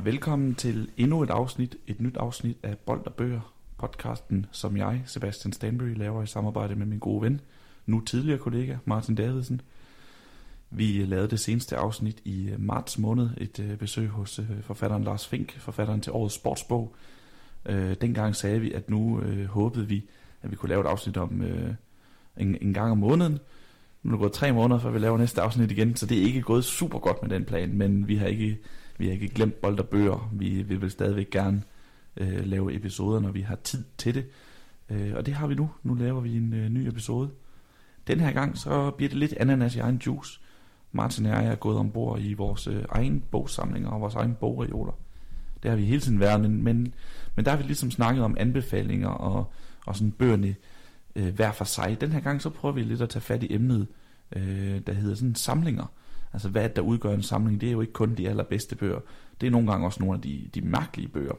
Velkommen til endnu et afsnit, et nyt afsnit af Bold og Bøger, podcasten, som jeg, Sebastian Stanbury, laver i samarbejde med min gode ven, nu tidligere kollega Martin Davidsen. Vi lavede det seneste afsnit i øh, marts måned, et øh, besøg hos øh, forfatteren Lars Fink, forfatteren til årets sportsbog. Dengang sagde vi, at nu håbede vi, at vi kunne lave et afsnit om en, en gang om måneden. Nu er det gået tre måneder, før vi laver næste afsnit igen, så det er ikke gået super godt med den plan, men vi har ikke, vi har ikke glemt bold og bøger. Vi, vi vil stadigvæk gerne øh, lave episoder, når vi har tid til det. Øh, og det har vi nu. Nu laver vi en øh, ny episode. Den her gang, så bliver det lidt ananas i egen juice. Martin og jeg er gået ombord i vores øh, egen bogsamlinger og vores egen bogreoler. Det har vi hele tiden været, men, men, men der har vi ligesom snakket om anbefalinger og, og sådan bøgerne øh, hver for sig. Den her gang så prøver vi lidt at tage fat i emnet, øh, der hedder sådan samlinger. Altså hvad der udgør en samling, det er jo ikke kun de allerbedste bøger. Det er nogle gange også nogle af de, de mærkelige bøger.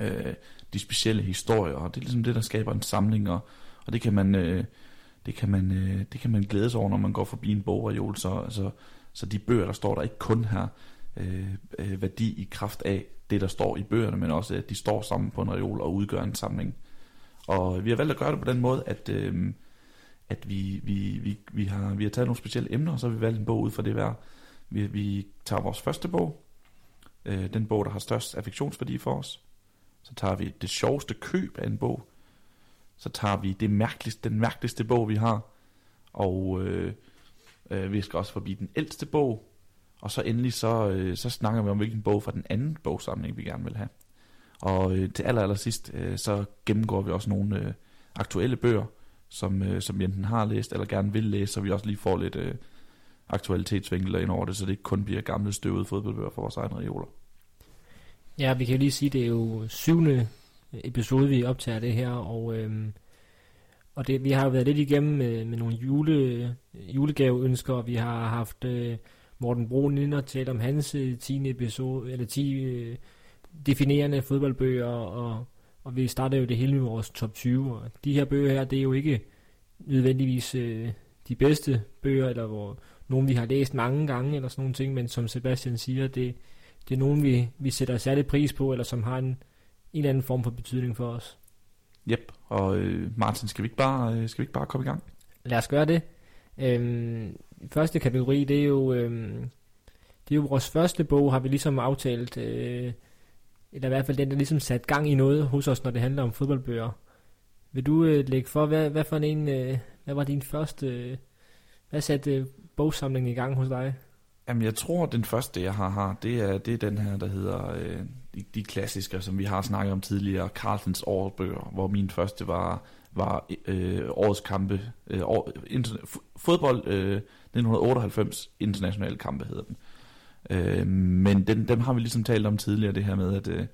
Øh, de specielle historier, og det er ligesom det, der skaber en samling, og, og det kan man... Øh, det kan man, øh, det kan man glædes over, når man går forbi en bogreol, så, altså, så de bøger, der står der ikke kun her øh, øh, værdi i kraft af det, der står i bøgerne, men også at de står sammen på en reol og udgør en samling. Og vi har valgt at gøre det på den måde, at, øh, at vi, vi, vi, vi, har, vi har taget nogle specielle emner, og så har vi valgt en bog ud fra det hver. Vi, vi tager vores første bog, øh, den bog, der har størst affektionsværdi for os. Så tager vi det sjoveste køb af en bog, så tager vi det mærkeligste, den mærkeligste bog, vi har, og øh, øh, vi skal også forbi den ældste bog, og så endelig så, øh, så snakker vi om, hvilken bog fra den anden bogsamling, vi gerne vil have. Og øh, til aller, aller sidst, øh, så gennemgår vi også nogle øh, aktuelle bøger, som, øh, som vi enten har læst, eller gerne vil læse, så vi også lige får lidt øh, aktualitetsvinkler ind over det, så det ikke kun bliver gamle støvede fodboldbøger for vores egne reoler. Ja, vi kan lige sige, det er jo syvende episode, vi optager det her, og, øhm, og det, vi har jo været lidt igennem med, med nogle jule, julegaveønsker, og vi har haft øh, Morten Brun ind og talt om hans øh, 10. episode, eller 10 øh, definerende fodboldbøger, og, og vi starter jo det hele med vores top 20, og de her bøger her, det er jo ikke nødvendigvis øh, de bedste bøger, eller hvor nogen vi har læst mange gange, eller sådan nogle ting, men som Sebastian siger, det, det er nogen, vi, vi sætter særlig pris på, eller som har en, en eller anden form for betydning for os. Yep, og øh, Martin, skal vi, ikke bare, øh, skal vi ikke bare komme i gang? Lad os gøre det. Øhm, første kategori, det er jo... Øhm, det er jo vores første bog, har vi ligesom aftalt, øh, eller i hvert fald den, der ligesom sat gang i noget hos os, når det handler om fodboldbøger. Vil du øh, lægge for, hvad, hvad for en, øh, hvad var din første, øh, hvad satte øh, bogsamlingen i gang hos dig? Jamen, jeg tror, den første, jeg har, har det, er, det er den her, der hedder øh, de, de klassiske, som vi har snakket om tidligere, Carlsens årsbøger, hvor min første var, var øh, årets kampe, øh, år, interna- fodbold øh, 1998, internationale kampe hedder den. Øh, men den, dem har vi ligesom talt om tidligere, det her med, at, øh,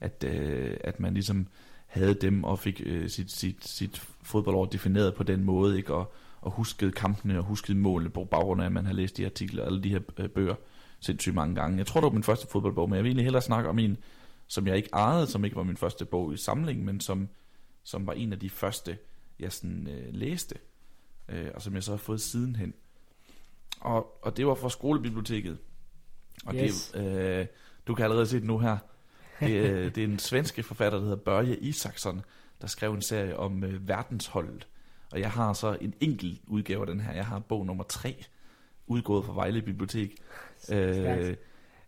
at, øh, at man ligesom havde dem og fik øh, sit, sit, sit fodboldår defineret på den måde, ikke? Og, og huskede kampene og huskede målene på baggrund af, at man har læst de artikler eller de her øh, bøger sindssygt mange gange. Jeg tror, det var min første fodboldbog, men jeg vil egentlig hellere snakke om en, som jeg ikke ejede, som ikke var min første bog i samlingen, men som, som var en af de første, jeg sådan, øh, læste, øh, og som jeg så har fået sidenhen. Og, og det var fra skolebiblioteket. Og yes. det, øh, du kan allerede se det nu her. Det, øh, det er en svenske forfatter, der hedder Børje Isaksson, der skrev en serie om øh, verdensholdet. Og jeg har så en enkelt udgave af den her. Jeg har bog nummer 3, udgået fra Vejle Bibliotek. Øh, øh,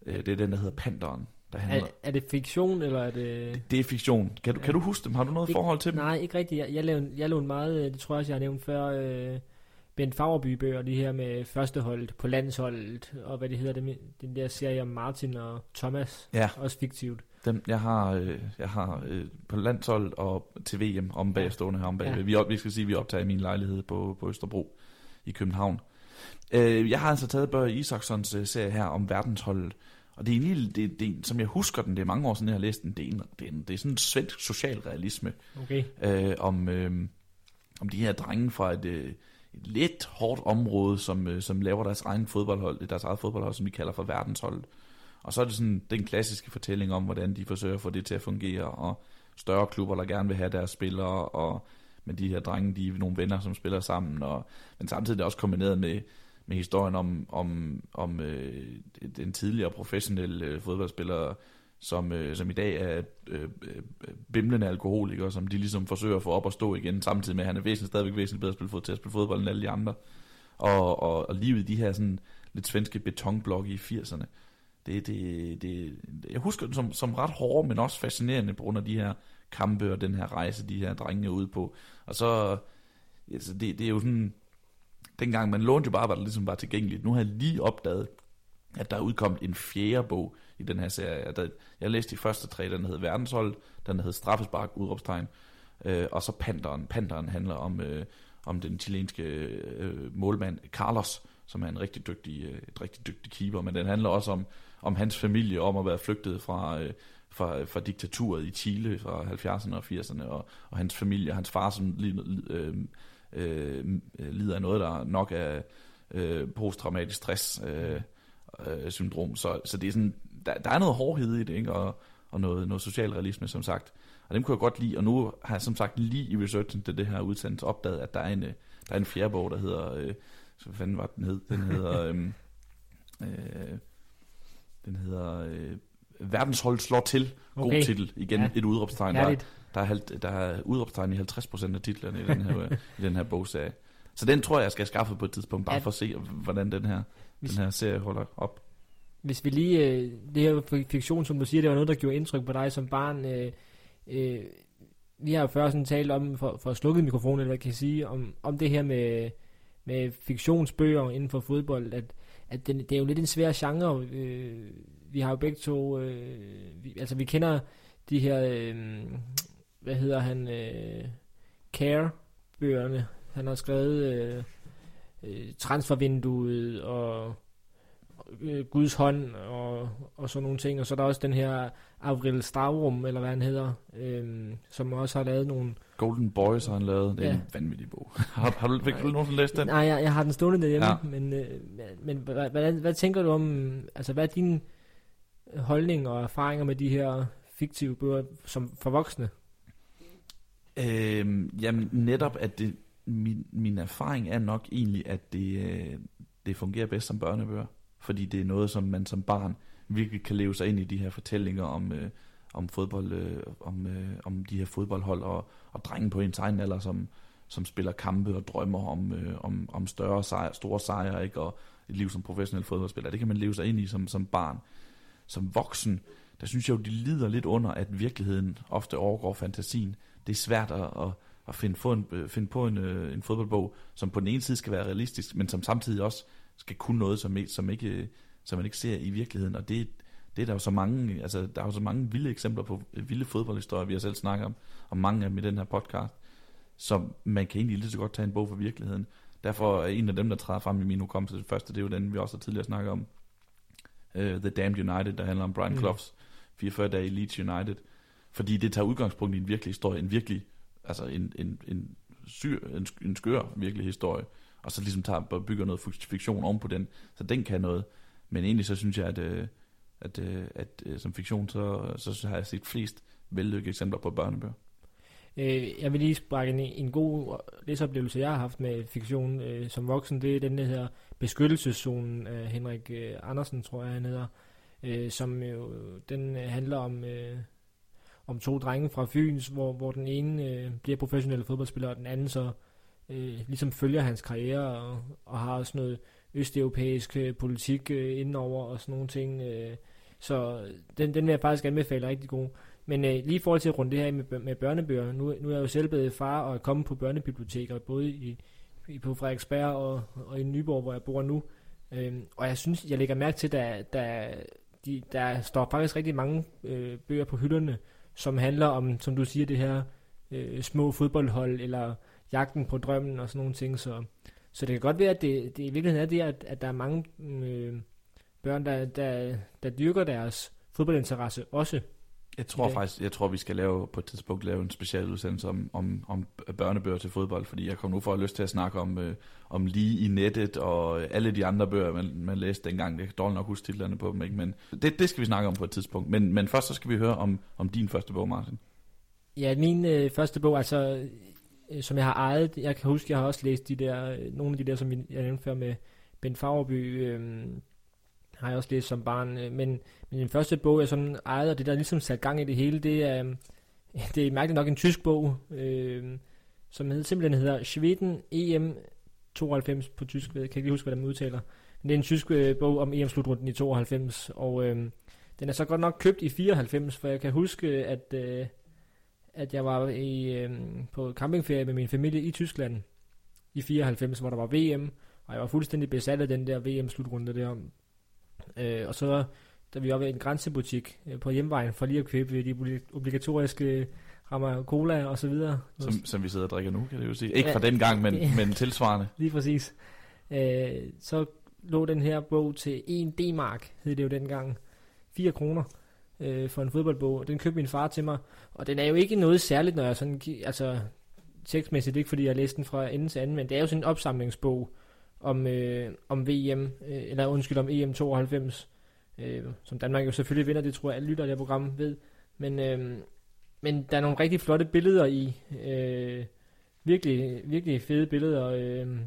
det er den, der hedder Panderen. Der handler... er, er det fiktion, eller er det... Det, det er fiktion. Kan du, ja. kan du huske dem? Har du noget Ik- forhold til dem? Nej, ikke rigtigt. Jeg, jeg, lavede, jeg lavede meget, øh, det tror jeg også, jeg har nævnt før, øh, Ben Fagerby bøger, de her med førsteholdet på landsholdet, og hvad det hedder, det, den der serie om Martin og Thomas, ja. også fiktivt. Dem, jeg har, øh, jeg har øh, på landshold og til VM om bagstående her om bag. Ja. Vi, op, vi skal sige, at vi optager i min lejlighed på, på Østerbro i København. Øh, jeg har altså taget Børge Isakssons øh, serie her om verdensholdet, og det er egentlig, det, det, som jeg husker den, det er mange år siden, jeg har læst den, det er, en, det er, en, det er sådan en svensk socialrealisme okay. øh, om, øh, om de her drenge fra et, øh, lidt hårdt område, som, øh, som laver deres egen fodboldhold, deres eget fodboldhold, som de kalder for verdensholdet. Og så er det sådan den klassiske fortælling om, hvordan de forsøger at få det til at fungere, og større klubber, der gerne vil have deres spillere, og med de her drenge, de er nogle venner, som spiller sammen, og, men samtidig er det også kombineret med, med historien om, om, om øh, den tidligere professionelle øh, fodboldspiller som, øh, som i dag er øh, øh, bimlende alkoholiker, som de ligesom forsøger at få op og stå igen, samtidig med, at han er væsentligt, stadigvæk væsentligt bedre at spille fod, til at spille fodbold end alle de andre. Og, og, og livet i de her sådan lidt svenske betonblokke i 80'erne, det, det, det, jeg husker det som, som ret hård, men også fascinerende på grund af de her kampe og den her rejse, de her drenge er ude på. Og så, altså det, det er jo sådan, dengang man lånte jo bare, var det ligesom var tilgængeligt. Nu har jeg lige opdaget, at der er udkommet en fjerde bog i den her serie. Der, jeg læste de første tre, den hed Verdenshold, den hed Straffespark, udråbstegn, øh, og så Panderen. Panderen handler om, øh, om den chilenske øh, målmand Carlos, som er en rigtig dygtig, øh, et rigtig dygtig keeper, men den handler også om, om hans familie, om at være flygtet fra, øh, fra, fra diktaturet i Chile fra 70'erne og 80'erne, og, og hans familie, hans far, som lige, øh, øh, lider af noget, der nok er øh, posttraumatisk stress øh, øh, syndrom. Så, så det er sådan, der, der er noget hårdhed i det, ikke? Og, og noget, noget socialrealisme, som sagt. Og dem kunne jeg godt lide, og nu har jeg som sagt lige i researchen til det her udsendelse opdaget, at der er en, øh, der er en fjerde bog, der hedder, øh, hvad fanden var den hed? Den hedder, øh, øh, den hedder øh, Verdenshold slår til. God Okay. titel. Igen Ja. et udråbstegn. Der, er- der, er, der er udråbstegn i 50% af titlerne i den her, i den her bogserie. Så den tror jeg, jeg skal skaffe på et tidspunkt, bare Ja. for at se, hvordan den her, Hvis- den her serie holder op. Hvis vi lige, øh, det her fi- fiktion, som du siger, det var noget, der gjorde indtryk på dig som barn. Øh, øh, vi har jo før sådan talt om, for, for at slukke mikrofonen, eller hvad kan jeg sige, om, om det her med, med fiktionsbøger inden for fodbold, at, at den, det er jo lidt en svær genre. Øh, vi har jo begge to, øh, vi, altså vi kender de her, øh, hvad hedder han, øh, Care-bøgerne. Han har skrevet øh, øh, transfervinduet og øh, Guds hånd og, og sådan nogle ting. Og så er der også den her Avril Stavrum, eller hvad han hedder, øh, som også har lavet nogle... Golden Boys har han lavet. Det er Ja. en vanvittig bog. har, har du, fik du nogensinde læst den? Nej, jeg, jeg har den stående derhjemme, Ja. men, øh, men hvad, hvad, hvad tænker du om, altså hvad er din holdning og erfaringer med de her fiktive bøger som for voksne? Øhm, jamen netop, at det, min, min erfaring er nok egentlig, at det, øh, det fungerer bedst som børnebøger. Fordi det er noget, som man som barn virkelig kan leve sig ind i de her fortællinger om, øh, om fodbold, øh, om, øh, om de her fodboldhold og, og drenge på ens egen alder, som, som spiller kampe og drømmer om, øh, om, om større sejre, store sejre, ikke? og et liv som professionel fodboldspiller. Det kan man leve sig ind i som, som barn. Som voksen, der synes jeg jo, de lider lidt under, at virkeligheden ofte overgår fantasien. Det er svært at, at, at finde, på en, øh, finde på en, øh, en fodboldbog, som på den ene side skal være realistisk, men som samtidig også skal kunne noget, som, som, ikke, som man ikke ser i virkeligheden. Og det, det er der jo så mange, altså der er jo så mange vilde eksempler på øh, vilde fodboldhistorier, vi har selv snakket om, og mange af dem i den her podcast, som man kan egentlig lige så godt tage en bog fra virkeligheden. Derfor er en af dem, der træder frem i min hukommelse, det første, det er jo den, vi også har tidligere snakket om, uh, The Damned United, der handler om Brian mm. Cloughs 44 dage i Leeds United. Fordi det tager udgangspunkt i en virkelig historie, en virkelig, altså en, en, en, syr, en, en skør virkelig historie, og så ligesom tager, og bygger noget fiktion oven på den, så den kan noget. Men egentlig så synes jeg, at, øh, at, øh, at, at som fiktion, så, så har jeg set flest vellykkede eksempler på børnebøger. Øh, jeg vil lige sprække en, en god læseoplevelse, jeg har haft med fiktion øh, som voksen. Det er den der hedder beskyttelseszonen af Henrik øh, Andersen, tror jeg han hedder. Øh, som jo, den handler om, øh, om to drenge fra Fyns, hvor, hvor den ene øh, bliver professionel fodboldspiller, og den anden så øh, ligesom følger hans karriere og, og har også noget østeuropæisk øh, politik øh, indenover og sådan nogle ting. Øh, så øh, den, den vil jeg faktisk anbefale rigtig god. Men øh, lige i forhold til at runde det her med, med børnebøger, nu, nu er jeg jo selv blevet far og er kommet på børnebiblioteker, både i, i, på Frederiksberg og, og i Nyborg, hvor jeg bor nu. Øh, og jeg synes, jeg lægger mærke til, at der, der, de, der står faktisk rigtig mange øh, bøger på hylderne, som handler om, som du siger, det her øh, små fodboldhold, eller jagten på drømmen og sådan nogle ting. Så, så det kan godt være, at det, det i virkeligheden er det, at, at der er mange mm, øh, børn, der, der, der dyrker deres fodboldinteresse også. Jeg tror Okay. faktisk, jeg tror, vi skal lave på et tidspunkt lave en special udsendelse om, om, om børnebøger til fodbold, fordi jeg kommer nu for at lyst til at snakke om, øh, om lige i nettet og alle de andre bøger, man, man læste dengang. Jeg kan dårligt nok huske titlerne på dem, ikke? men det, det skal vi snakke om på et tidspunkt. Men, men først så skal vi høre om, om din første bog, Martin. Ja, min øh, første bog, altså, øh, som jeg har ejet, jeg kan huske, jeg har også læst de der, øh, nogle af de der, som vi- jeg nævnte før med Ben Fagerby, øh, har jeg også læst som barn. Øh, men, men den første bog, jeg sådan ejede, og det der ligesom sat gang i det hele, det er, det er mærkeligt nok en tysk bog, øh, som hed, simpelthen hedder Schweden EM 92 på tysk. Jeg kan ikke lige huske, hvordan man udtaler. Men det er en tysk øh, bog om EM-slutrunden i 92, og øh, den er så godt nok købt i 94, for jeg kan huske, at, øh, at jeg var i, øh, på campingferie med min familie i Tyskland i 94, hvor der var VM, og jeg var fuldstændig besat af den der VM-slutrunde der. Øh, og så, da vi var ved en grænsebutik øh, på hjemvejen, for lige at købe de obligatoriske rammer cola og så videre. Som, som vi sidder og drikker nu, kan det jo sige. Ikke ja, fra den gang, men, men tilsvarende. Lige præcis. Øh, så lå den her bog til 1 D-mark, hed det jo dengang. 4 kroner øh, for en fodboldbog. Den købte min far til mig, og den er jo ikke noget særligt, når jeg sådan, altså tekstmæssigt, ikke fordi jeg læste den fra ende til anden, men det er jo sådan en opsamlingsbog om, øh, om VM, øh, eller undskyld, om EM 92, øh, som Danmark jo selvfølgelig vinder, det tror jeg alle lytter af det program ved. Men, øh, men der er nogle rigtig flotte billeder i, øh, virkelig, virkelig fede billeder, øh,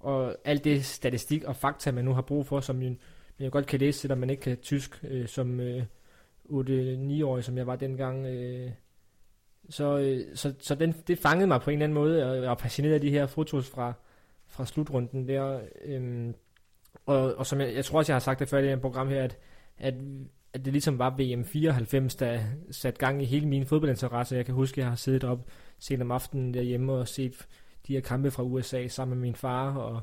og alt det statistik og fakta, man nu har brug for, som man jo godt kan læse, selvom man ikke kan tysk, øh, som øh, 8-9-årig, som jeg var dengang. Øh, så, øh, så, så den, det fangede mig på en eller anden måde, og jeg var passioneret af de her fotos fra, fra slutrunden der. Øhm, og, og som jeg, jeg tror også, jeg har sagt det før i det her program her, at, at, at det ligesom var VM 94, der satte gang i hele min fodboldinteresse. Jeg kan huske, at jeg har siddet op sent om aftenen derhjemme og set de her kampe fra USA sammen med min far, og,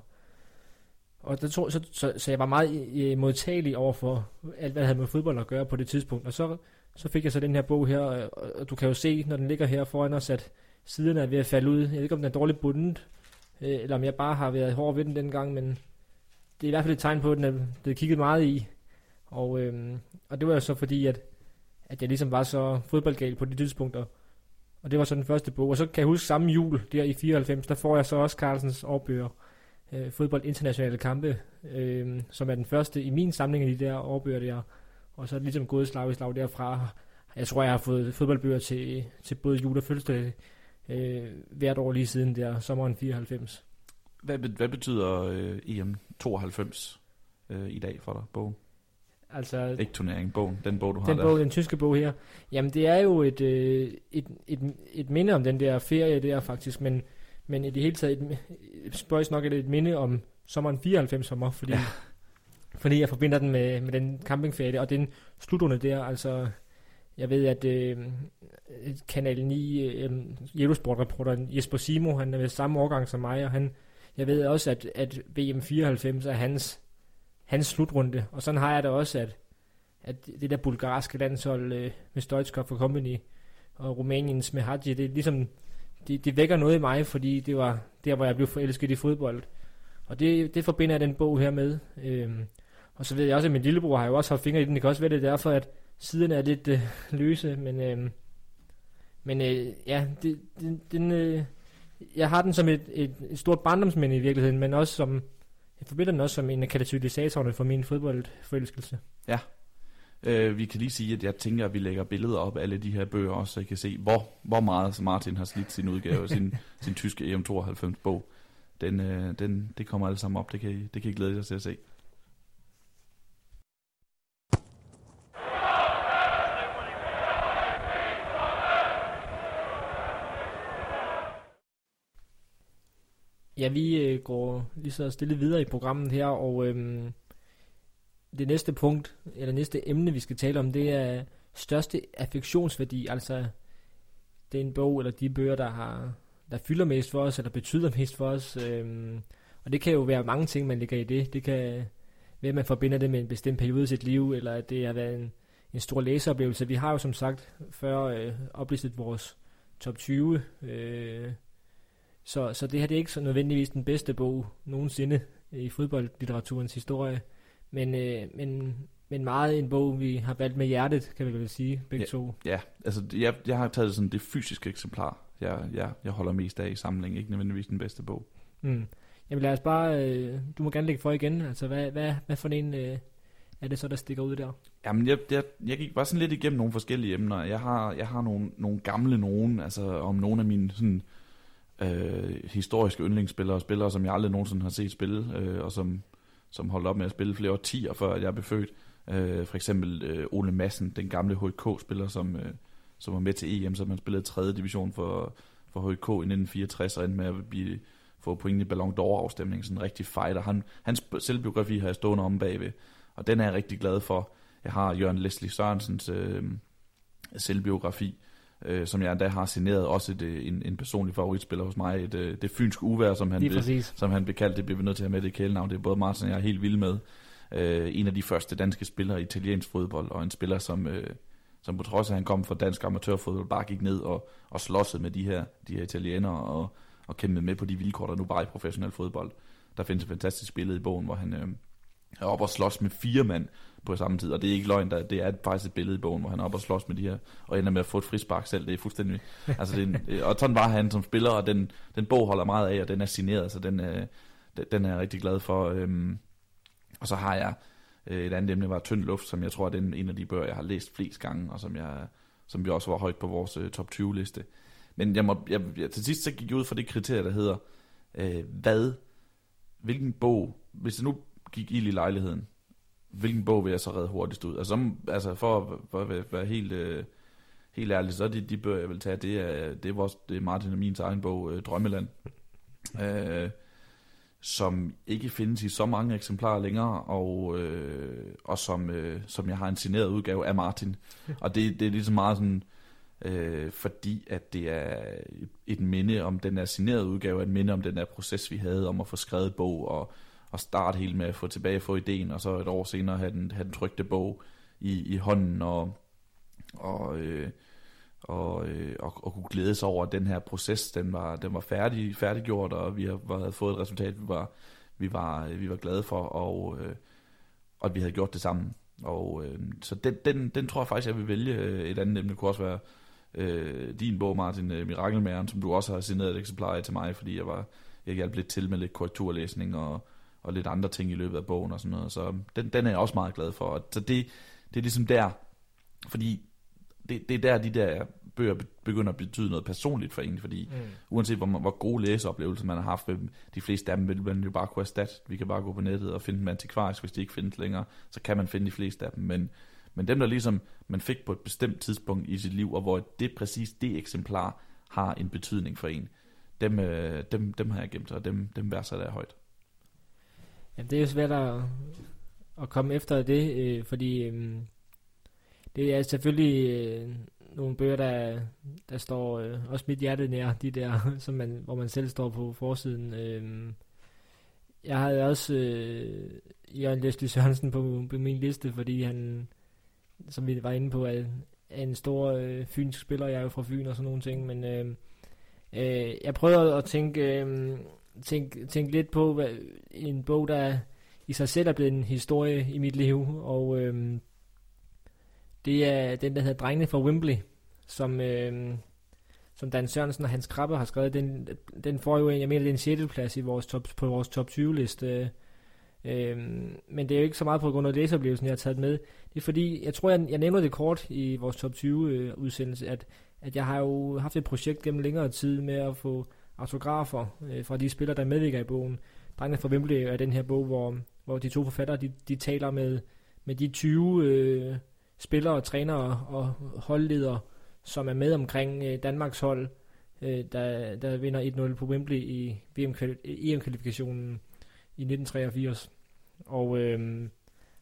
og der tog, så, så, så jeg var meget øh, modtagelig over for alt, hvad jeg havde med fodbold at gøre på det tidspunkt. Og så, så fik jeg så den her bog her, og, og du kan jo se, når den ligger her foran os, at siderne er ved at falde ud. Jeg ved ikke, om den er dårligt bundet, øh, eller om jeg bare har været hård ved den dengang, men det er i hvert fald et tegn på, at den er blevet kigget meget i. Og, øh, og det var jo så fordi, at, at jeg ligesom var så fodboldgal på de tidspunkter. Og det var så den første bog. Og så kan jeg huske samme jul, der i 94, der får jeg så også Carlsens årbøger, øh, fodbold internationale kampe, øh, som er den første i min samling af de der årbøger der. Og så er det ligesom gået slag i slag derfra. Jeg tror, jeg har fået fodboldbøger til, til både jul og fødselsdag øh, hvert år lige siden der, sommeren 94. Hvad, hvad betyder øh, EM 92 øh, i dag for dig, bogen? Altså, ikke turnering, bogen, den bog, du har den der. Bog, den tyske bog her. Jamen, det er jo et, øh, et, et, et minde om den der ferie der faktisk, men, men i det hele taget, et, spørgsmål nok er det et minde om sommeren 94 for mig, fordi, ja. fordi jeg forbinder den med, med den campingferie, og den slutrunde der, altså, jeg ved, at øh, Kanal 9, øh, Eurosport-reporteren Jesper Simo, han er ved samme årgang som mig, og han, jeg ved også, at, at VM 94 er hans, hans slutrunde, og sådan har jeg det også, at, at det der bulgarske landshold øh, med Stoichkov for Company og Rumæniens med Hadji, det er ligesom, det, det vækker noget i mig, fordi det var der, hvor jeg blev forelsket i fodbold. Og det, det forbinder jeg den bog her med. Øhm, og så ved jeg også, at min lillebror har jo også haft fingre i den. Det kan også være, det er derfor, at siden er lidt øh, løse, men, øh, men øh, ja, det, den, den, øh, jeg har den som et, et, et stort barndomsmænd i virkeligheden, men også som, jeg forbinder den også som en af katalysatorerne for min fodboldforelskelse. Ja, øh, vi kan lige sige, at jeg tænker, at vi lægger billeder op af alle de her bøger også, så I kan se, hvor, hvor meget Martin har slidt sin udgave, sin, sin tyske EM92 bog. Den, øh, den, det kommer alle sammen op, det kan I, det kan I glæde jer til at se. Ja, vi øh, går lige så stille videre i programmet her, og øhm, det næste punkt, eller næste emne, vi skal tale om, det er største affektionsværdi, altså det er en bog, eller de bøger, der har der fylder mest for os, eller betyder mest for os. Øhm, og det kan jo være mange ting, man lægger i det. Det kan være, at man forbinder det med en bestemt periode i sit liv, eller at det har været en, en stor læseoplevelse. Vi har jo som sagt før øh, oplistet vores top 20 øh, så, så det her det er ikke så nødvendigvis den bedste bog nogensinde i fodboldlitteraturens historie, men, øh, men, men meget en bog, vi har valgt med hjertet, kan vi vel sige, begge ja, to. Ja, altså jeg, jeg har taget sådan det fysiske eksemplar, jeg, jeg, jeg holder mest af i samlingen, ikke nødvendigvis den bedste bog. Mm. Jamen lad os bare, øh, du må gerne lægge for igen, altså hvad, hvad, hvad for en øh, er det så, der stikker ud der? Jamen jeg, jeg, jeg gik bare sådan lidt igennem nogle forskellige emner. Jeg har, jeg har nogle, nogle gamle nogen, altså om nogle af mine sådan øh, Øh, historiske yndlingsspillere, spillere, som jeg aldrig nogensinde har set spille, øh, og som, som holdt op med at spille flere årtier før jeg blev født. Øh, for eksempel øh, Ole Madsen, den gamle HK-spiller, som, øh, som var med til EM, så man spillede 3. division for, for HK i 1964, og endte med at blive, få point i Ballon d'Or-afstemningen, sådan en rigtig fighter. Han, hans selvbiografi har jeg stående om bagved, og den er jeg rigtig glad for. Jeg har Jørgen Leslie Sørensens øh, selvbiografi, øh, som jeg endda har signeret, også et, øh, en, en personlig favoritspiller hos mig, et, øh, det fynske uvær, som han, blev, som han blev kaldt, det bliver vi nødt til at have med det kælenavn, det er både Martin og jeg er helt vild med. Øh, en af de første danske spillere i italiensk fodbold, og en spiller, som, øh, som på trods af, at han kom fra dansk amatørfodbold, bare gik ned og, og slåssede med de her, de her italienere, og, og kæmpede med på de vilkår, der nu bare i professionel fodbold. Der findes et fantastisk billede i bogen, hvor han øh, er oppe og slås med fire mand på samme tid, og det er ikke løgn, der, det er faktisk et billede i bogen, hvor han er oppe og slås med de her, og ender med at få et frispark selv, det er fuldstændig, altså det er en, og sådan var han som spiller, og den, den bog holder meget af, og den er signeret, så den, øh, den er jeg rigtig glad for, øhm, og så har jeg øh, et andet emne, var Tynd Luft, som jeg tror er den, en af de bøger, jeg har læst flest gange, og som, jeg, som vi også var højt på vores øh, top 20 liste. Men jeg må, jeg, jeg, til sidst så gik jeg ud fra det kriterie, der hedder, øh, hvad, hvilken bog, hvis det nu gik ild i lejligheden, hvilken bog vil jeg så redde hurtigst ud? Altså, som, altså for, for at være helt, øh, helt ærlig, så er de, de bøger, jeg vil tage, det er, det er, vores, det er Martin og min egen bog, øh, Drømmeland, øh, som ikke findes i så mange eksemplarer længere, og, øh, og som, øh, som jeg har en signeret udgave af Martin. Og det, det er ligesom meget sådan, øh, fordi at det er et minde om den er signerede udgave, et minde om den der proces, vi havde om at få skrevet bog, og at starte helt med at få tilbage få ideen, og så et år senere have den, have den trygte bog i, i hånden, og, og, øh, og, øh, og, og kunne glæde sig over, at den her proces, den var, den var færdig, færdiggjort, og vi havde fået et resultat, vi var, vi var, vi var glade for, og, øh, og at vi havde gjort det sammen. Og, øh, så den, den, den tror jeg faktisk, jeg vil vælge. Øh, et andet emne kunne også være øh, din bog, Martin, øh, Mirakelmæren, som du også har signeret et eksemplar af til mig, fordi jeg var jeg hjalp lidt til med lidt korrekturlæsning og, og lidt andre ting i løbet af bogen og sådan noget. Så den, den er jeg også meget glad for. Så det, det er ligesom der, fordi det, det er der, de der bøger begynder at betyde noget personligt for en, fordi mm. uanset hvor, hvor gode læseoplevelser man har haft, de fleste af dem vil man jo bare kunne erstatte. Vi kan bare gå på nettet og finde dem antikvarisk, hvis de ikke findes længere, så kan man finde de fleste af dem. Men, men dem, der ligesom man fik på et bestemt tidspunkt i sit liv, og hvor det præcis det eksemplar har en betydning for en, dem, øh, dem, dem har jeg gemt, og dem, dem værdsætter jeg højt. Ja, det er jo svært at, at komme efter det, øh, fordi øh, det er selvfølgelig øh, nogle bøger, der, der står øh, også mit hjerte nær, de der, som man, hvor man selv står på forsiden. Øh, jeg havde også øh, Jørgen Leslie Sørensen på, på min liste, fordi han, som vi var inde på, er, er en stor øh, fynsk spiller. Jeg er jo fra Fyn og sådan nogle ting, men øh, øh, jeg prøvede at tænke... Øh, tænke, tænke lidt på hvad, en bog, der i sig selv er blevet en historie i mit liv, og øhm, det er den, der hedder Drengene fra Wembley, som, øhm, som Dan Sørensen og Hans Krabbe har skrevet. Den, den får jo, jeg mener, det er en 6. plads i vores top, på vores top 20 liste. Øhm, men det er jo ikke så meget på grund af læseoplevelsen, jeg har taget med. Det er fordi, jeg tror, jeg, jeg nævner det kort i vores top 20 øh, udsendelse, at, at jeg har jo haft et projekt gennem længere tid med at få autografer øh, fra de spillere, der medvirker i bogen. Drengene fra Wembley er den her bog, hvor, hvor de to forfattere, de, de taler med, med de 20 øh, spillere, trænere og holdledere, som er med omkring øh, Danmarks hold, øh, der, der vinder 1-0 på Wembley i EM-kvalifikationen i 1983. Og, øh,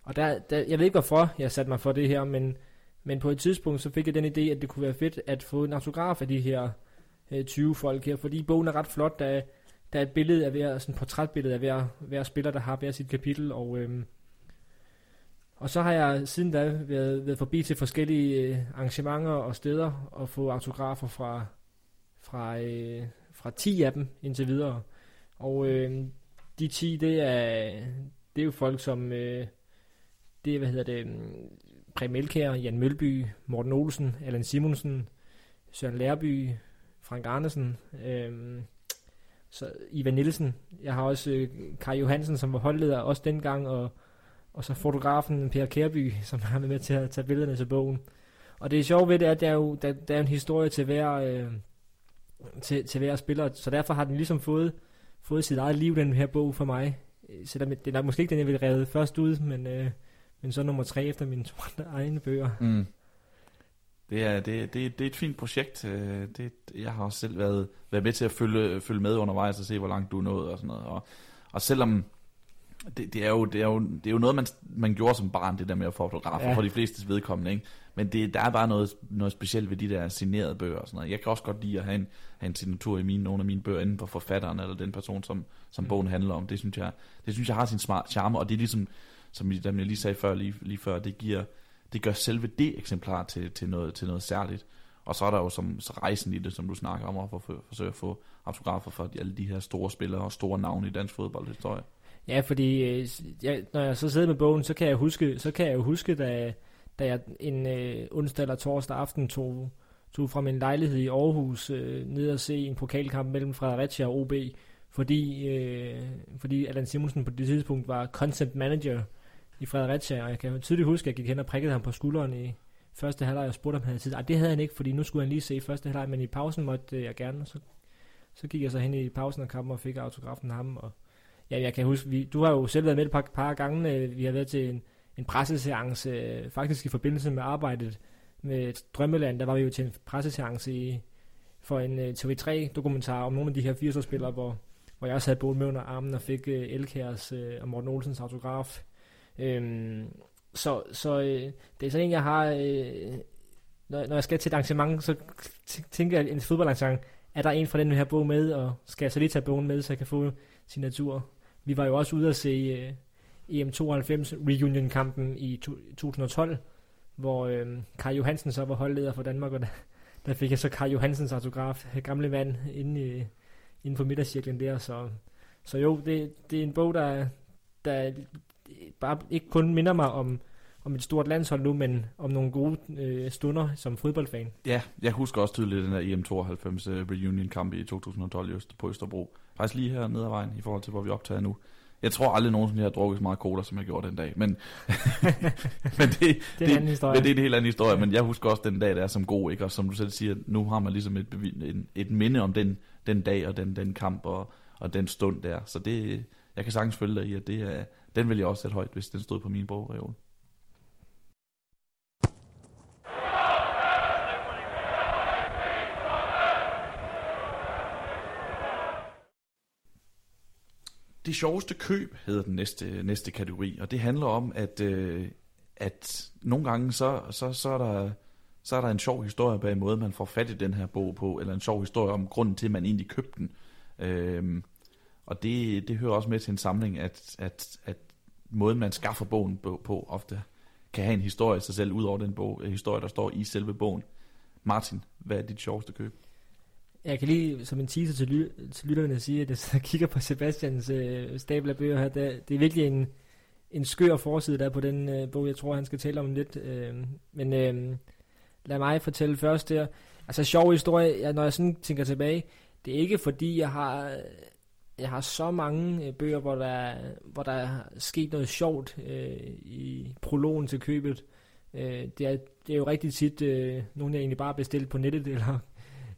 og der, der, jeg ved ikke hvorfor jeg satte mig for det her, men, men på et tidspunkt så fik jeg den idé, at det kunne være fedt at få en autograf af de her øh, 20 folk her, fordi bogen er ret flot, der, der er et billede af hver, sådan et portrætbillede af hver, hver spiller, der har hver sit kapitel, og, øh, og så har jeg siden da været, været forbi til forskellige øh, arrangementer og steder, og få autografer fra, fra, øh, fra 10 af dem indtil videre. Og øh, de 10, det er, det er jo folk som, øh, det er, hvad hedder det, Præm Elkær, Jan Mølby, Morten Olsen, Allan Simonsen, Søren Lærby, Frank Arnesen, øh, så Ivan Nielsen. Jeg har også øh, Kai Johansen, som var holdleder også dengang, og, og så fotografen Per Kærby, som har med til at tage billederne til bogen. Og det er sjovt ved det, at der er jo der, der er en historie til hver, øh, til, til hver spiller, så derfor har den ligesom fået, fået sit eget liv, den her bog for mig, selvom det er nok måske ikke den, jeg ville redde først ud, men, øh, men så nummer tre efter mine to egne bøger. Mm. Det er, det, det, det er et fint projekt. øh, Det, jeg har også selv været, været med til at følge, følge med undervejs og se, hvor langt du er nået og sådan noget. Og, og selvom det, det, er jo, det, er jo, det er jo noget, man, man gjorde som barn, det der med at fotografer, ja. for de flestes vedkommende. Ikke? Men det, der er bare noget, noget specielt ved de der signerede bøger og sådan noget. Jeg kan også godt lide at have en, have en signatur i mine, nogle af mine bøger inden for forfatteren eller den person, som, som mm. bogen handler om. Det synes, jeg, det synes jeg har sin smart charme, og det er ligesom, som jeg lige sagde før, lige, lige før, det giver det gør selve det eksemplar til, til, noget, til noget særligt. Og så er der jo som, så rejsen i det, som du snakker om, at for, for, forsøge at få autografer for alle de her store spillere og store navne i dansk fodboldhistorie. Ja, fordi øh, ja, når jeg så sidder med bogen, så kan jeg huske, så kan jeg jo huske, da, da jeg en øh, onsdag eller torsdag aften tog, tog fra min lejlighed i Aarhus øh, ned og se en pokalkamp mellem Fredericia og OB, fordi, øh, fordi Allan Simonsen på det tidspunkt var content manager i Fredericia, og jeg kan tydeligt huske, at jeg gik hen og prikkede ham på skulderen i første halvleg og spurgte, om han havde tid. Ej, det havde han ikke, fordi nu skulle han lige se første halvleg, men i pausen måtte øh, jeg gerne, så, så gik jeg så hen i pausen af kampen og fik autografen af ham, og ja, jeg kan huske, vi, du har jo selv været med et par, par gange, øh, vi har været til en, en presseseance, øh, faktisk i forbindelse med arbejdet med Drømmeland, der var vi jo til en presseseance i, for en TV3-dokumentar om nogle af de her 80'er-spillere, hvor, hvor jeg også havde boet med under armen og fik uh, Elkærs uh, og Morten Olsens autograf. Øhm, så så øh, det er sådan en, jeg har... Øh, når, når jeg skal til et arrangement, så tænker jeg, en fodboldarrangement, er der en fra den her bog med, og skal jeg så lige tage bogen med, så jeg kan få signatur. Vi var jo også ude at se øh, EM92 reunion-kampen i to, 2012, hvor øh, Kai Johansen så var holdleder for Danmark, og der, der fik jeg så Kai Johansens autograf, gamle mand, inde, i, inde på middagscirklen der, så, så jo, det, det er en bog, der, der bare ikke kun minder mig om, om et stort landshold nu, men om nogle gode øh, stunder som fodboldfan. Ja, jeg husker også tydeligt den der EM92 uh, reunion kamp i 2012 just på Østerbro. Faktisk lige her nede ad vejen i forhold til, hvor vi optager nu. Jeg tror aldrig nogensinde, jeg har drukket så meget cola, som jeg gjorde den dag. Men, men det, det, er det, en historie. Men det er en helt anden historie. Men jeg husker også den dag, der er som god. Ikke? Og som du selv siger, nu har man ligesom et, et, et minde om den, den dag og den, den kamp og, og den stund der. Så det, jeg kan sagtens følge dig i, at det er, den vil jeg også sætte højt, hvis den stod på min bogreol. Det sjoveste køb hedder den næste, næste kategori, og det handler om, at, øh, at nogle gange så, så, så, er der, så er der en sjov historie bag måde, man får fat i den her bog på, eller en sjov historie om grunden til, at man egentlig købte den. Øh, og det, det hører også med til en samling, at, at, at måden, man skaffer bogen på, på ofte kan have en historie i sig selv, ud over den bog, øh, historie, der står i selve bogen. Martin, hvad er dit sjoveste køb? Jeg kan lige som en teaser til, ly- til lytterne sige, at jeg kigger på Sebastians øh, stabel af bøger her. Der, det er virkelig en, en skør forside der på den øh, bog, jeg tror, han skal tale om lidt. Øh, men øh, lad mig fortælle først der. Altså sjov historie, jeg, når jeg sådan tænker tilbage, det er ikke fordi, jeg har jeg har så mange øh, bøger, hvor der, hvor der er sket noget sjovt øh, i prologen til købet. Øh, det, er, det er jo rigtig tit øh, nogle, jeg egentlig bare bestilt på nettet, eller,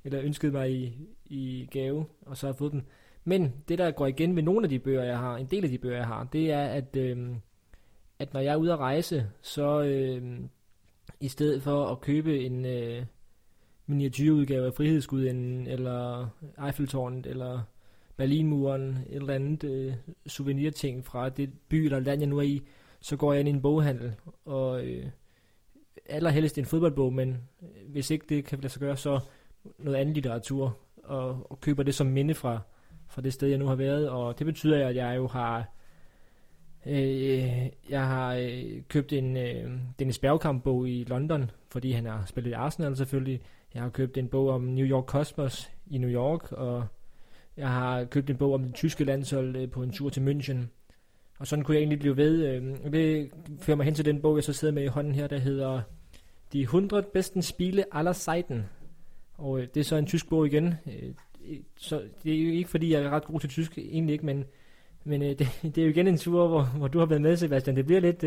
eller ønsket mig i, i gave, og så har fået dem. Men det, der går igen ved nogle af de bøger, jeg har, en del af de bøger, jeg har, det er, at, øh, at når jeg er ude at rejse, så øh, i stedet for at købe en øh, miniatyrudgave af Frihedsgudinden, eller Eiffeltårnet, eller Berlinmuren, et eller andet øh, souvenirting fra det by eller land, jeg nu er i, så går jeg ind i en boghandel, og øh, allerhelst en fodboldbog, men øh, hvis ikke det kan lade sig gøre, så noget andet litteratur, og, og køber det som minde fra, fra det sted, jeg nu har været, og det betyder, at jeg jo har øh, jeg har øh, købt en øh, Dennis Bergkamp bog i London, fordi han har spillet i Arsenal selvfølgelig. Jeg har købt en bog om New York Cosmos i New York, og jeg har købt en bog om det tyske landshold øh, på en tur til München. Og sådan kunne jeg egentlig blive ved. Øh, det fører mig hen til den bog, jeg så sidder med i hånden her, der hedder De 100 bedste spile aller Seiten. Og øh, det er så en tysk bog igen. Så det er jo ikke fordi, jeg er ret god til tysk, egentlig ikke, men, men det, det er jo igen en tur, hvor, hvor du har været med, Sebastian. Det bliver lidt,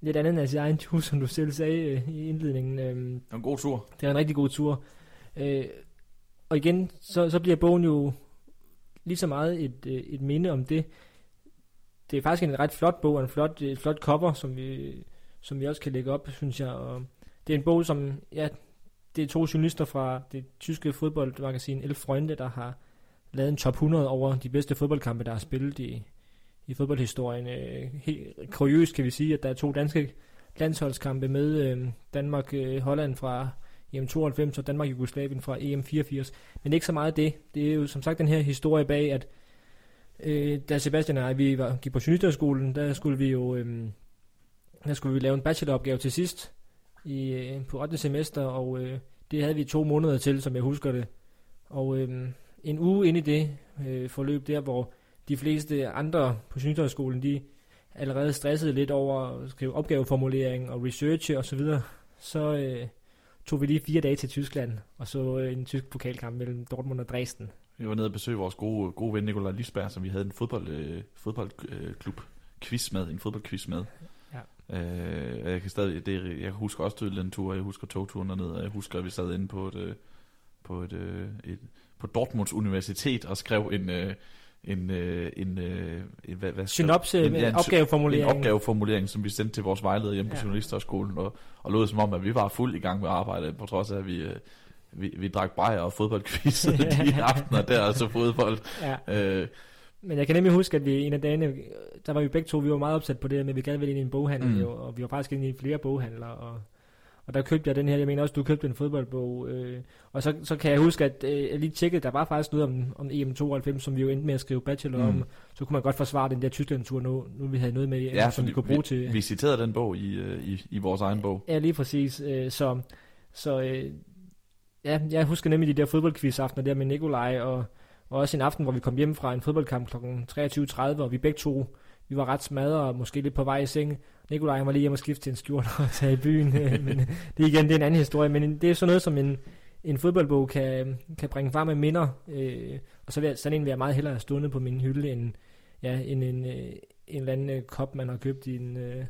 lidt andet end sin egen tur, som du selv sagde i indledningen. Det er en god tur. Det er en rigtig god tur. Og igen, så, så bliver bogen jo lige så meget et, øh, et minde om det. det er faktisk en ret flot bog, og en flot, øh, et flot cover, som vi, som vi også kan lægge op, synes jeg. Og det er en bog, som, ja, det er to journalister fra det tyske fodboldmagasin Elf Freunde, der har lavet en top 100 over de bedste fodboldkampe, der er spillet i, i fodboldhistorien. Øh, helt kuriøst kan vi sige, at der er to danske landsholdskampe med øh, Danmark-Holland øh, fra EM92 og Danmark-Jugoslavien fra EM84. Men ikke så meget det. Det er jo som sagt den her historie bag, at øh, da Sebastian og jeg vi var, gik på journalisterskolen, der skulle vi jo øh, der skulle vi lave en bacheloropgave til sidst i, øh, på 8. semester, og øh, det havde vi to måneder til, som jeg husker det. Og øh, en uge ind i det øh, forløb der, hvor de fleste andre på journalisterskolen, de allerede stressede lidt over at skrive opgaveformulering og research og så videre, så øh, tog vi lige fire dage til Tyskland, og så øh, en tysk pokalkamp mellem Dortmund og Dresden. Vi var nede og besøge vores gode, gode ven Nikolaj Lisberg, som vi havde en fodbold, øh, fodboldklub quiz med, en fodboldquiz med. Ja. Øh, jeg kan stadig, det, jeg husker også tydeligt den tur, jeg husker togturen dernede, og jeg husker, at vi sad inde på et, øh, på et, øh, et på Dortmunds Universitet og skrev en, øh, en, øh, en, øh, en hvad, hvad Synopse, en, ja, en, opgaveformulering. En opgaveformulering, som vi sendte til vores vejleder hjemme ja. på Journalisterskolen, og, og lød som om, at vi var fuld i gang med arbejde, på trods af, at vi, øh, vi, vi drak bajer og fodboldquiz de aftener der, altså fodbold. Ja. Øh, men jeg kan nemlig huske, at vi en af dagene, der var vi begge to, vi var meget opsat på det, men vi gerne ville ind i en boghandel, mm. jo, og vi var faktisk ind i flere boghandlere, og og der købte jeg den her, jeg mener også, du købte en fodboldbog. Øh, og så, så kan jeg huske, at øh, jeg lige tjekkede, der var faktisk noget om, om EM92, som vi jo endte med at skrive bachelor mm. om. Så kunne man godt forsvare den der Tyskland-tur nu, nu vi havde noget med, ja, som vi kunne bruge vi, til... Vi citerede den bog i, øh, i, i vores egen bog. Ja, lige præcis. Øh, så så øh, ja, jeg husker nemlig de der fodboldquiz-aftener der med Nikolaj, og, og også en aften, hvor vi kom hjem fra en fodboldkamp kl. 23.30, og vi begge to vi var ret smadret og måske lidt på vej i seng. Nikolaj var lige hjemme og skifte til en skjort og tage i byen. Øh, men øh, det er igen det er en anden historie. Men det er sådan noget, som en, en fodboldbog kan, øh, kan bringe frem med minder. Øh, og så vil jeg, sådan en vil jeg meget hellere have stående på min hylde, end, ja, end en, øh, en eller anden øh, kop, man har købt i en øh,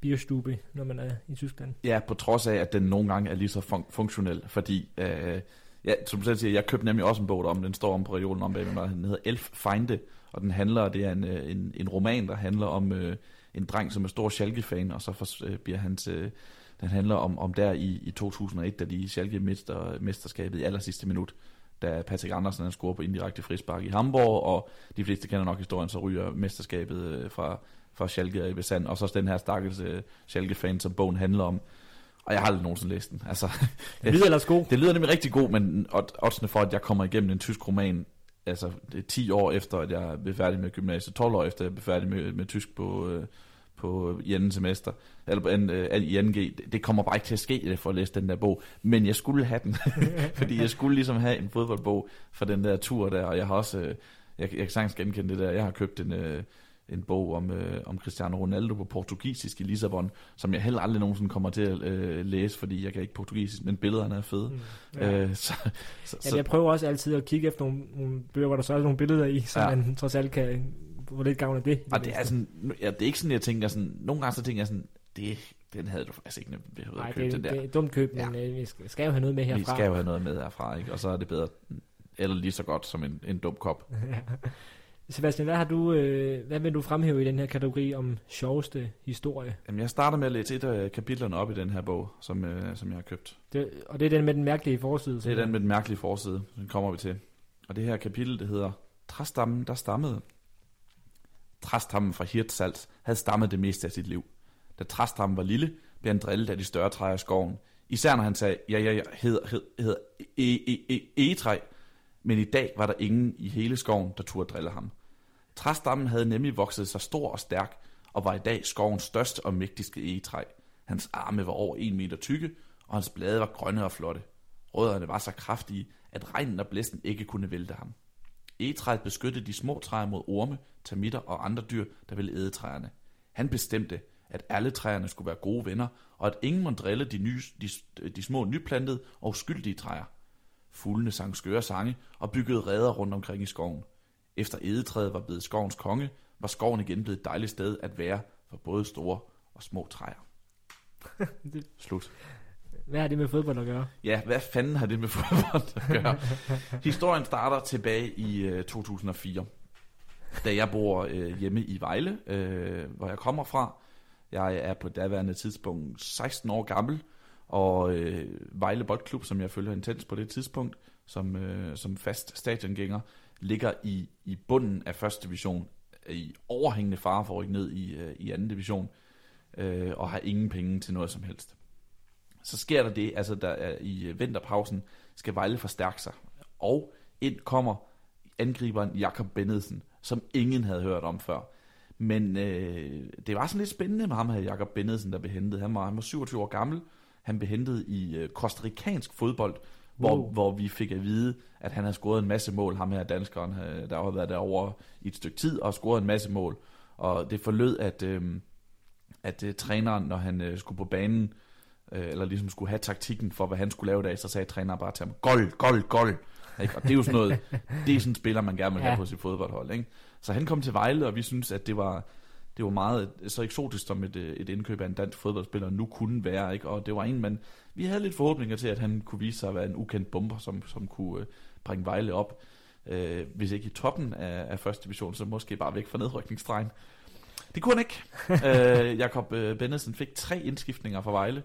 bierstube, når man er i Tyskland. Ja, på trods af, at den nogle gange er lige så fun- funktionel, fordi... Øh, Ja, som du selv siger, jeg købte nemlig også en bog om, den står om på regionen om bag mig, den hedder Elf Feinde, og den handler, det er en, øh, en, en roman, der handler om øh, en dreng, som er stor Schalke-fan, og så for, øh, bliver hans, øh, den handler om, om der i, i 2001, da de Schalke mister mesterskabet i aller sidste minut, da Patrick Andersen han scorer på indirekte frispark i Hamburg, og de fleste kender nok historien, så ryger mesterskabet øh, fra, fra Schalke i Sand, og så den her stakkels øh, Schalke-fan, som bogen handler om, og jeg har aldrig nogensinde læst den. Altså, det lyder ellers god. Det lyder nemlig rigtig god, men oddsene for, at jeg kommer igennem en tysk roman, altså det er 10 år efter, at jeg blev færdig med gymnasiet, 12 år efter, at jeg blev færdig med, med tysk på, øh, på i anden semester, eller på en, øh, i 2G, det, det kommer bare ikke til at ske, det for at læse den der bog, men jeg skulle have den, fordi jeg skulle ligesom have en fodboldbog for den der tur der, og jeg har også, øh, jeg, jeg kan sagtens genkende det der, jeg har købt en, øh, en bog om, øh, om Cristiano Ronaldo på portugisisk i Lissabon, som jeg heller aldrig nogensinde kommer til at øh, læse, fordi jeg kan ikke portugisisk, men billederne er fede. Mm, ja. øh, så, så, ja, jeg prøver også altid at kigge efter nogle, nogle bøger, hvor der så er nogle billeder i, så ja. man trods alt kan få lidt gavn af det. Og det er, sådan, ja, det er ikke sådan, jeg tænker sådan, nogle gange så tænker jeg sådan, det, den havde du faktisk ikke behøvet at købe, det, den der. det er dumt køb, men ja. øh, vi skal jo have noget med herfra. Vi skal jo have noget med herfra, ikke? og så er det bedre, eller lige så godt som en, en dum kop. Sebastian, hvad, har du, øh, hvad vil du fremhæve i den her kategori om sjoveste historie? Jamen, jeg starter med at læse et af kapitlerne op i den her bog, som, øh, som jeg har købt. Det, og det er den med den mærkelige forside? Det er den med den mærkelige forside, den kommer vi til. Og det her kapitel, det hedder Træstammen, der stammede. Træstammen fra Hirtshals havde stammet det meste af sit liv. Da træstammen var lille, blev han drillet af de større træer i skoven. Især når han sagde, ja, ja, ja, hedder, hedder, hedder e, e, e, egetræ, men i dag var der ingen i hele skoven, der turde drille ham. Træstammen havde nemlig vokset sig stor og stærk, og var i dag skovens største og mægtigste egetræ. Hans arme var over en meter tykke, og hans blade var grønne og flotte. Rødderne var så kraftige, at regnen og blæsten ikke kunne vælte ham. Egetræet beskyttede de små træer mod orme, termitter og andre dyr, der ville æde træerne. Han bestemte, at alle træerne skulle være gode venner, og at ingen måtte drille de, nye, de, de små nyplantede og uskyldige træer. Fuglene sang skøre sange og byggede reder rundt omkring i skoven. Efter edetræet var blevet skovens konge, var skoven igen blevet et dejligt sted at være for både store og små træer. det... Slut. Hvad har det med fodbold at gøre? Ja, hvad fanden har det med fodbold at gøre? Historien starter tilbage i uh, 2004 da jeg bor øh, hjemme i Vejle, øh, hvor jeg kommer fra. Jeg er på daværende tidspunkt 16 år gammel, og øh, Vejle Boldklub, som jeg følger intens på det tidspunkt, som, øh, som fast stadiongænger, ligger i, i bunden af første division, i overhængende fare for at rykke ned i, øh, i anden division, øh, og har ingen penge til noget som helst. Så sker der det, altså der er, i øh, vinterpausen skal Vejle forstærke sig, og ind kommer angriberen Jakob Bennedsen, som ingen havde hørt om før. Men øh, det var sådan lidt spændende med ham her, Jakob Bennedsen, der blev hentet. Han var, han var 27 år gammel. Han blev hentet i øh, kostarikansk fodbold, hvor, wow. hvor vi fik at vide, at han havde scoret en masse mål. Ham her danskeren, øh, der har været derovre i et stykke tid og scoret en masse mål. Og det forlød, at, øh, at øh, træneren, når han øh, skulle på banen, øh, eller ligesom skulle have taktikken for, hvad han skulle lave der, så sagde træneren bare til ham, gol, gol, gol. Ikke? Og det er jo sådan noget, det er sådan en spiller, man gerne vil have ja. på sit fodboldhold. Ikke? Så han kom til Vejle, og vi synes, at det var, det var meget så eksotisk, som et, et indkøb af en dansk fodboldspiller nu kunne være. Ikke? Og det var en, man, vi havde lidt forhåbninger til, at han kunne vise sig at være en ukendt bomber, som, som kunne uh, bringe Vejle op. Uh, hvis ikke i toppen af, af første division, så måske bare væk fra nedrykningsstregen. Det kunne han ikke. uh, Jakob Bennedsen fik tre indskiftninger fra Vejle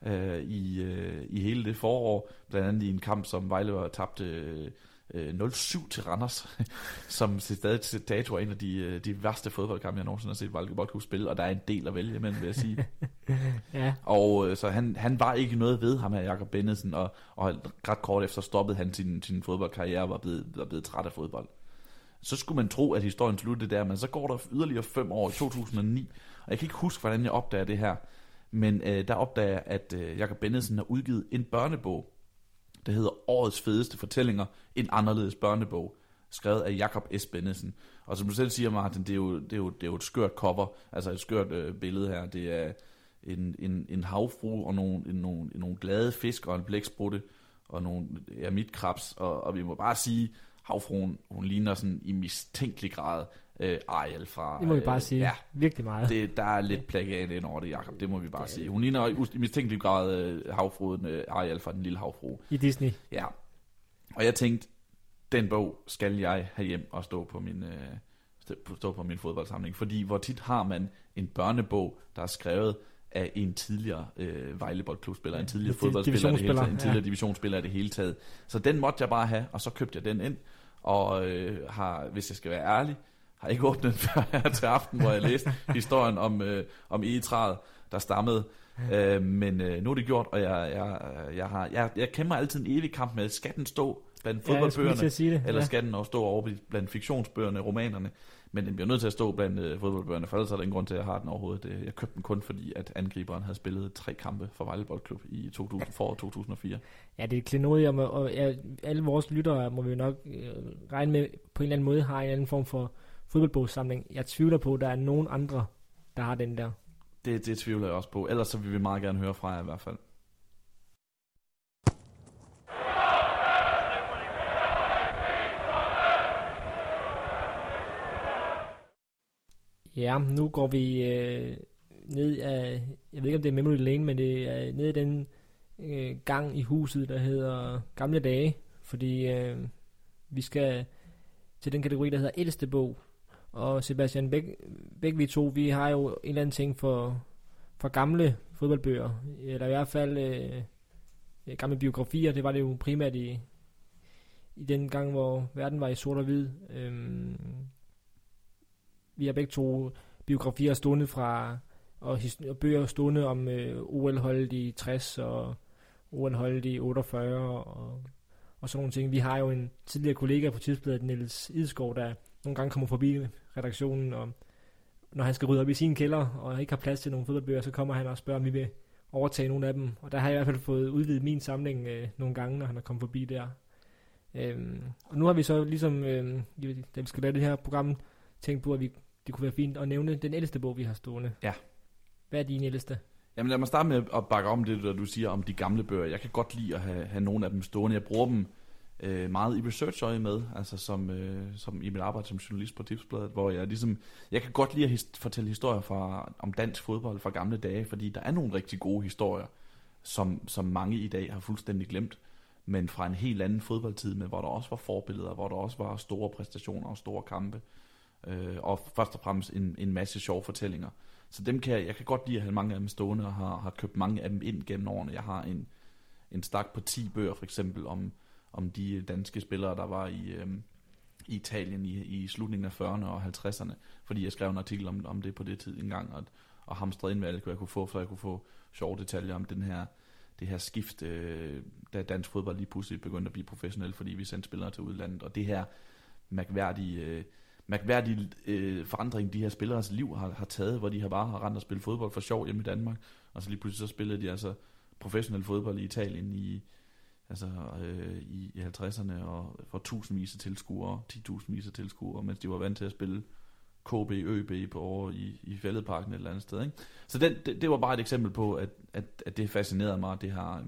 uh, i, uh, i hele det forår. Blandt andet i en kamp, som Vejle var tabt uh, 0-7 til Randers, som stadig til dato er en af de, øh, de værste fodboldkampe, jeg nogensinde har set Valke Boldklub spille, og der er en del at vælge imellem, vil jeg sige. ja. Og øh, så han, han var ikke noget ved ham her, Jakob Bennedsen, og, og ret kort efter stoppede han sin, sin fodboldkarriere og var blevet, var blevet træt af fodbold. Så skulle man tro, at historien sluttede der, men så går der yderligere fem år i 2009, og jeg kan ikke huske, hvordan jeg opdager det her, men øh, der opdager jeg, at øh, Jakob Bennedsen har udgivet en børnebog, der hedder Årets fedeste fortællinger, en anderledes børnebog, skrevet af Jakob S. Bennedsen. Og som du selv siger, Martin, det er jo, det er jo, det er jo et skørt cover, altså et skørt øh, billede her. Det er en, en, en havfru og nogle, en, nogle, nogle glade fisk og en blæksprutte og nogle ermitkrabs, og, og vi må bare sige, havfruen, hun ligner sådan i mistænkelig grad øh, Ariel fra... Det må vi bare øh, sige. Ja, virkelig meget. Det, der er lidt plagiat ind over det, Jacob. Det må vi bare det, sige. Hun ligner i mistænkelig grad øh, havfruen øh, Ariel fra Den Lille Havfru. I Disney. Ja. Og jeg tænkte, den bog skal jeg have hjem og stå på min... Øh, stå på min fodboldsamling. Fordi hvor tit har man en børnebog, der er skrevet af en tidligere øh, Vejleboldklubspiller, ja, en tidligere fodboldspiller, det hele taget, en tidligere ja. divisionsspiller i det hele taget. Så den måtte jeg bare have, og så købte jeg den ind, og øh, har, hvis jeg skal være ærlig, har ikke åbnet den før her til aften, hvor jeg læste historien om, øh, om egetræet, der stammede. Øh, men øh, nu er det gjort, og jeg, jeg, jeg, har, jeg, jeg kæmper altid en evig kamp med, skal den stå blandt fodboldbøgerne, ja, sige det. eller ja. skal den også stå over blandt fiktionsbøgerne, romanerne. Men den bliver nødt til at stå blandt øh, fodboldbøgerne, for ellers er der ingen grund til, at jeg har den overhovedet. Jeg købte den kun fordi, at angriberen havde spillet tre kampe for Vejle Boldklub i 2000, for 2004. Ja, det er klenodium, og ja, alle vores lyttere må vi nok øh, regne med, på en eller anden måde har en anden form for fodboldbogssamling. Jeg tvivler på, at der er nogen andre, der har den der. Det, det tvivler jeg også på. Ellers så vil vi meget gerne høre fra jer i hvert fald. Ja, nu går vi øh, ned af, jeg ved ikke om det er Memory Lane, men det er ned i den øh, gang i huset, der hedder Gamle Dage, fordi øh, vi skal til den kategori, der hedder Ældste Bog. Og Sebastian beg, begge vi to, vi har jo en eller anden ting for, for gamle fodboldbøger, eller i hvert fald øh, øh, gamle biografier, det var det jo primært i, i den gang, hvor verden var i sort og hvid. Øhm, vi har begge to biografier stående fra, og, og bøger stående om øh, OL-holdet i 60 og OL-holdet i 48 og, og sådan nogle ting. Vi har jo en tidligere kollega på tidsbladet, Niels Idskov, der nogle gange kommer forbi redaktionen, og når han skal rydde op i sin kælder, og ikke har plads til nogle fodboldbøger, så kommer han og spørger, om vi vil overtage nogle af dem. Og der har jeg i hvert fald fået udvidet min samling øh, nogle gange, når han er kommet forbi der. Øhm, og nu har vi så ligesom, øh, da vi skal lave det her program, tænkt på, at vi det kunne være fint at nævne den ældste bog, vi har stående. Ja. Hvad er din ældste? Jamen lad mig starte med at bakke om det, du siger om de gamle bøger. Jeg kan godt lide at have, have nogle af dem stående. Jeg bruger dem øh, meget i research med, altså som, øh, som i mit arbejde som journalist på Tipsbladet, hvor jeg ligesom, jeg kan godt lide at his- fortælle historier fra, om dansk fodbold fra gamle dage, fordi der er nogle rigtig gode historier, som, som mange i dag har fuldstændig glemt, men fra en helt anden fodboldtid, med hvor der også var forbilleder, hvor der også var store præstationer og store kampe. øh, og først og fremmest en, en masse sjove fortællinger. Så dem kan jeg, jeg kan godt lide at have mange af dem stående, og har, har købt mange af dem ind gennem årene. Jeg har en, en stak på 10 bøger for eksempel om, om de danske spillere, der var i, øh, i Italien i, i slutningen af 40'erne og 50'erne, fordi jeg skrev en artikel om, om det på det tid engang, og, og hamstrede ind med alt, hvad jeg kunne få, for jeg kunne få sjove detaljer om den her, det her skift, øh, da dansk fodbold lige pludselig begyndte at blive professionel, fordi vi sendte spillere til udlandet, og det her mærkværdige, øh, mærkværdige øh, forandring, de her spilleres liv har, har taget, hvor de har bare har rent og spillet fodbold for sjov hjemme i Danmark, og så lige pludselig så spillede de altså professionel fodbold i Italien i, altså, øh, i, i 50'erne, og for tusindvis af tilskuere, 10.000 af tilskuere, mens de var vant til at spille KB, ØB på over i, i Fælledparken et eller andet sted. Ikke? Så den, det, det var bare et eksempel på, at, at, at det fascinerede mig, det her,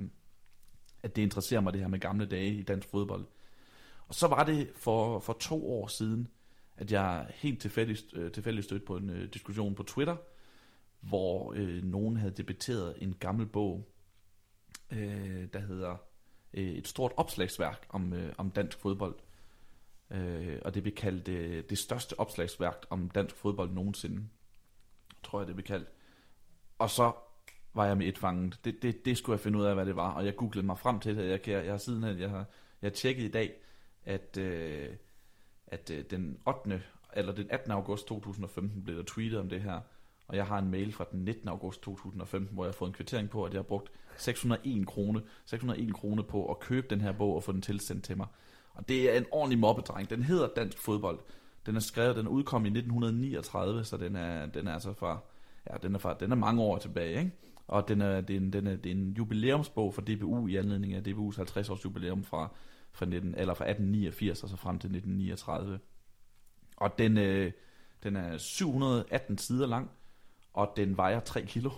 at det interesserer mig, det her med gamle dage i dansk fodbold. Og så var det for, for to år siden, at jeg helt tilfældigt, øh, tilfældigt stødte på en øh, diskussion på Twitter, hvor øh, nogen havde debatteret en gammel bog, øh, der hedder øh, et stort opslagsværk om, øh, om dansk fodbold. Øh, og det blev kaldt øh, det største opslagsværk om dansk fodbold nogensinde. Tror jeg, det blev kaldt. Og så var jeg med et fanget. Det, det, det skulle jeg finde ud af, hvad det var. Og jeg googlede mig frem til det. Jeg, jeg, jeg har siden jeg har, jeg har tjekket i dag, at, øh, at øh, den 8. eller den 18. august 2015 blev der tweetet om det her. Og jeg har en mail fra den 19. august 2015, hvor jeg har fået en kvittering på, at jeg har brugt 601 kroner, 601 krone på at købe den her bog og få den tilsendt til mig. Og det er en ordentlig mobbedreng. Den hedder Dansk Fodbold. Den er skrevet, den er udkommet i 1939, så den er, den er altså fra, ja, den er, fra, den er mange år tilbage, ikke? Og den er, det, er den er, det er en jubilæumsbog for DBU i anledning af DBU's 50 års jubilæum fra, fra, 19, eller fra 1889 og så frem til 1939. Og den, øh, den er 718 sider lang, og den vejer 3 kilo.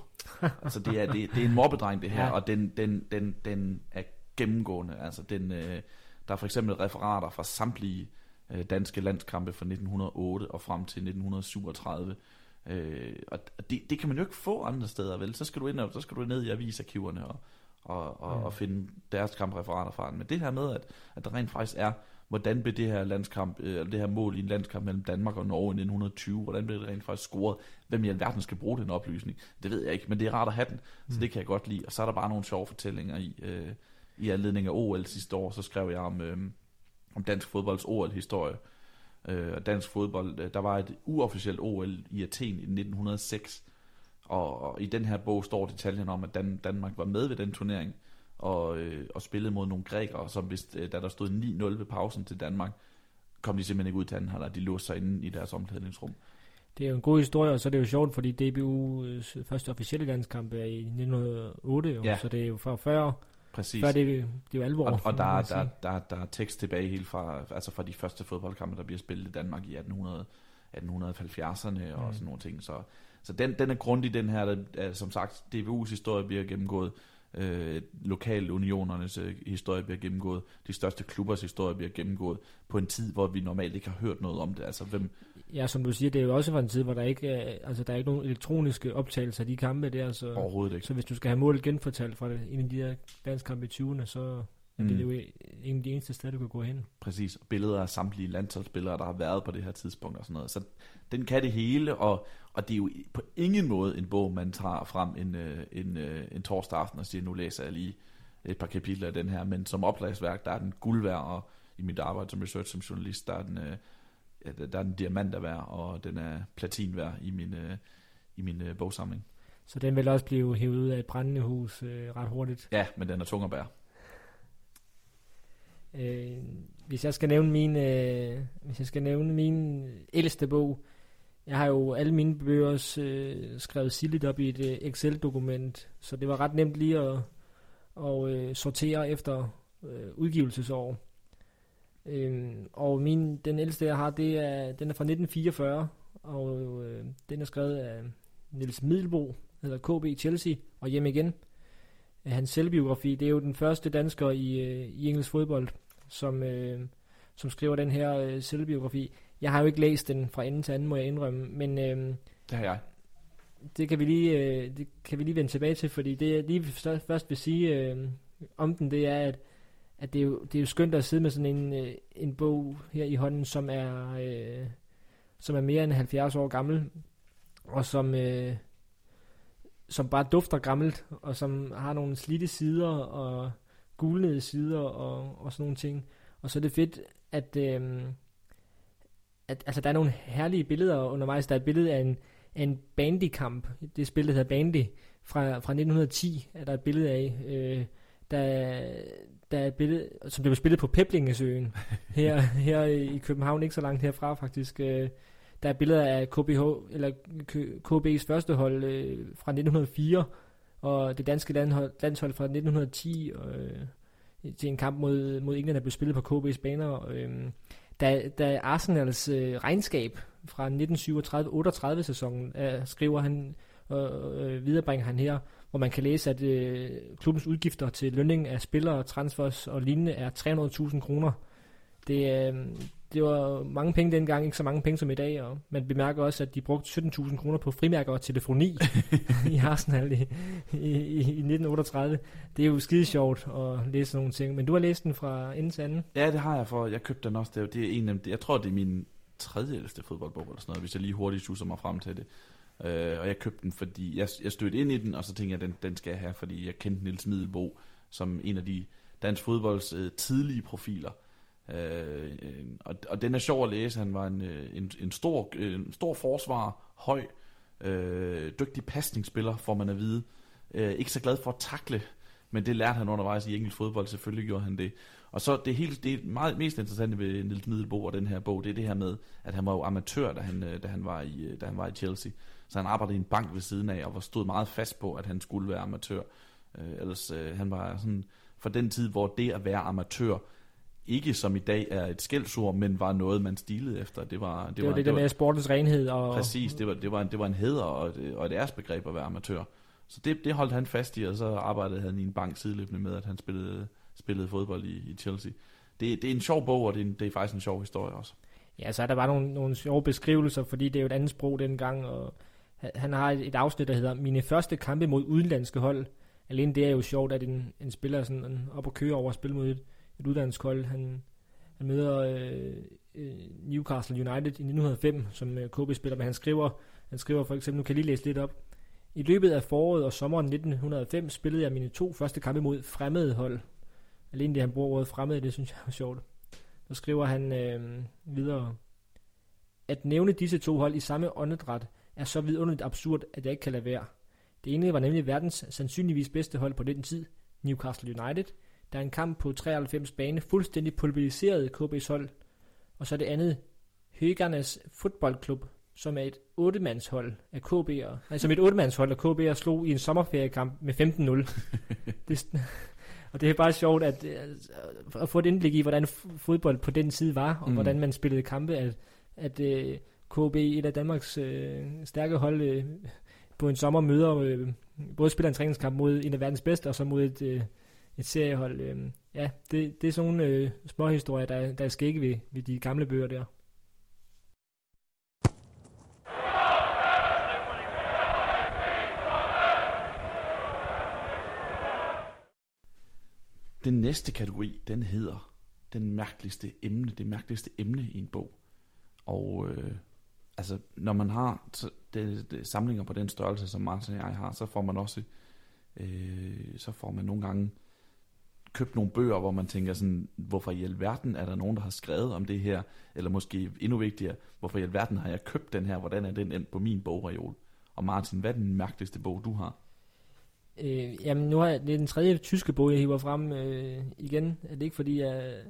altså det er, det, det er en mobbedreng det her, ja. og den, den, den, den er gennemgående. Altså den, øh, der er for eksempel referater fra samtlige øh, danske landskampe fra 1908 og frem til 1937. Øh, og det, det kan man jo ikke få andre steder, vel? Så skal du ind, og, så skal du ned i avisarkiverne og, og, og, ja. og finde deres kampreferater fra den. Men det her med, at, at der rent faktisk er, hvordan blev det her landskamp, øh, det her mål i en landskamp mellem Danmark og Norge i 1920, hvordan blev det rent faktisk scoret? Hvem i alverden skal bruge den oplysning? Det ved jeg ikke, men det er rart at have den, så mm. det kan jeg godt lide. Og så er der bare nogle sjove fortællinger i, øh, i anledning af OL sidste år, så skrev jeg om, øh, om dansk fodbolds OL-historie. Øh, og dansk fodbold, øh, der var et uofficielt OL i Athen i 1906, og, og i den her bog står detaljen om, at Dan, Danmark var med ved den turnering, og, øh, og spillede mod nogle grækere, som hvis, øh, da der stod 9-0 ved pausen til Danmark, kom de simpelthen ikke ud til anden halvleg, de låste sig inde i deres omklædningsrum. Det er jo en god historie, og så er det jo sjovt, fordi DBU's første officielle landskamp er i 1908, jo, ja. så det er jo for før Præcis. Før det, det er jo alvor. Og, og der, der, der, der er tekst tilbage helt fra, altså fra de første fodboldkampe, der bliver spillet i Danmark i 1800, 1870'erne og mm. sådan nogle ting. Så, så den, den er grundig, den her. Der, som sagt, DBU's historie bliver gennemgået. Øh, lokalunionernes øh, historie bliver gennemgået. De største klubbers historie bliver gennemgået på en tid, hvor vi normalt ikke har hørt noget om det. Altså, hvem, Ja, som du siger, det er jo også fra en tid, hvor der ikke er, altså, der er ikke nogen elektroniske optagelser af de kampe der. Så, Overhovedet ikke. Så hvis du skal have målet genfortalt fra det, en af de der landskampe i 20'erne, så er det mm. jo en af de eneste steder, du kan gå hen. Præcis. Billeder af samtlige landsholdsspillere, der har været på det her tidspunkt og sådan noget. Så den kan det hele, og, og det er jo på ingen måde en bog, man tager frem en, øh, en, øh, en torsdag aften og siger, nu læser jeg lige et par kapitler af den her, men som oplagsværk, der er den guld værd, og i mit arbejde som research som journalist, der er den, øh, ja, der er en diamant værd, og den er platin værd i min, i min bogsamling. Så den vil også blive hævet ud af et brændende hus øh, ret hurtigt? Ja, men den er tung at bære. Øh, hvis jeg skal nævne min, øh, hvis jeg skal nævne min ældste bog, jeg har jo alle mine bøger øh, skrevet sildigt op i et øh, Excel-dokument, så det var ret nemt lige at, og, øh, sortere efter øh, udgivelsesår. Øhm, og min, den ældste, jeg har, det er, den er fra 1944, og øh, den er skrevet af Niels Middelbo, hedder KB Chelsea, og hjem igen. Hans selvbiografi, det er jo den første dansker i, øh, i engelsk fodbold, som, øh, som skriver den her øh, selvbiografi. Jeg har jo ikke læst den fra ende til anden, må jeg indrømme, men... Øh, det har jeg. Det kan vi lige, øh, det kan vi lige vende tilbage til, fordi det jeg lige først vil sige øh, om den, det er, at at det er, jo, det er jo skønt at sidde med sådan en, øh, en bog her i hånden, som er, øh, som er mere end 70 år gammel, og som, øh, som bare dufter gammelt, og som har nogle slidte sider, og gulnede sider, og, og sådan nogle ting. Og så er det fedt, at, øh, at altså, der er nogle herlige billeder undervejs. Der er et billede af en, af en bandykamp. Det spil, der hedder Bandy, fra, fra 1910, er der et billede af. Øh, der, der er et billede, som blev spillet på Peblingesøen, her, her i København, ikke så langt herfra faktisk. Øh, der er billeder af KBH, eller KB's første hold øh, fra 1904, og det danske landhold, landshold fra 1910, øh, til en kamp mod, mod England, der blev spillet på KB's baner. Øh, da, da Arsenals øh, regnskab fra 1937-38 sæsonen øh, skriver han og øh, viderebringer han her, hvor man kan læse, at øh, klubbens udgifter til lønning af spillere, transfers og lignende er 300.000 kroner. Det, øh, det var mange penge dengang, ikke så mange penge som i dag, og man bemærker også, at de brugte 17.000 kroner på frimærker og telefoni i Arsenal i, i, i, i 1938. Det er jo skide sjovt at læse nogle ting, men du har læst den fra ende til anden. Ja, det har jeg, for jeg købte den også. Det er, det er en af, jeg tror, det er min tredje ældste fodboldbog eller sådan noget, hvis jeg lige hurtigt suser mig frem til det. Øh, og jeg købte den, fordi jeg, jeg stødte ind i den, og så tænkte jeg, den, den skal jeg have, fordi jeg kendte Nils Middelbo som en af de dansk fodbolds øh, tidlige profiler. Øh, øh, og, og den er sjov at læse. Han var en, øh, en, en, stor, øh, en stor forsvar, høj, øh, dygtig pasningsspiller, får man at vide. Øh, ikke så glad for at takle, men det lærte han undervejs i engelsk fodbold, selvfølgelig gjorde han det. Og så det helt det meget mest interessante ved Nils Middelbo og den her bog, det er det her med, at han var jo amatør, da han, da han, var, i, da han var i Chelsea. Så han arbejdede i en bank ved siden af, og var stod meget fast på, at han skulle være amatør. Øh, ellers øh, han var sådan, for den tid, hvor det at være amatør, ikke som i dag er et skældsord, men var noget, man stilede efter. Det var det, det var det der med sportens renhed. Og... Præcis, det var, det var, en, det var en heder og et, og et æresbegreb at være amatør. Så det, det holdt han fast i, og så arbejdede han i en bank sideløbende med, at han spillede, spillede fodbold i, i Chelsea. Det, det er en sjov bog, og det er, det er faktisk en sjov historie også. Ja, så er der bare nogle, nogle sjove beskrivelser, fordi det er jo et andet sprog dengang, og han har et, et afsnit, der hedder Mine første kampe mod udenlandske hold. Alene det er jo sjovt, at en, en spiller sådan op og køre over at spille mod et, et uddannelseshold. Han, han møder øh, øh Newcastle United i 1905, som øh, KB spiller, men han skriver, han skriver for eksempel, nu kan jeg lige læse lidt op. I løbet af foråret og sommeren 1905 spillede jeg mine to første kampe mod fremmede hold. Alene det, han bruger ordet fremmede, det synes jeg er sjovt. Så skriver han øh, videre. At nævne disse to hold i samme åndedræt er så vidunderligt absurd, at jeg ikke kan lade være. Det ene var nemlig verdens sandsynligvis bedste hold på den tid, Newcastle United, der en kamp på 93 bane fuldstændig pulveriserede KB's hold. Og så det andet, Høgernes fodboldklub, som er et 8-mandshold af KB'er, nej, som et 8-mandshold af KB'er slog i en sommerferiekamp med 15-0. det, og det er bare sjovt at, at få et indblik i, hvordan fodbold på den side var, og mm. hvordan man spillede kampe, at, at uh, KB, et af Danmarks uh, stærke hold, uh, på en sommer møder uh, både spiller en træningskamp mod en af verdens bedste, og så mod et, uh, et seriehold. Øh, ja, det, det er sådan nogle øh, små historier, der, der er skægge ved, ved de gamle bøger der. Den næste kategori, den hedder den mærkeligste emne, det mærkeligste emne i en bog. Og øh, altså, når man har det, det, samlinger på den størrelse, som Martin og jeg har, så får man også, øh, så får man nogle gange købt nogle bøger, hvor man tænker sådan, hvorfor i alverden er der nogen, der har skrevet om det her, eller måske endnu vigtigere, hvorfor i alverden har jeg købt den her, hvordan er den endt på min bogreol? Og Martin, hvad er den mærkeligste bog, du har? Øh, jamen, nu har jeg, det er den tredje tyske bog, jeg hiver frem øh, igen. Er det ikke, fordi jeg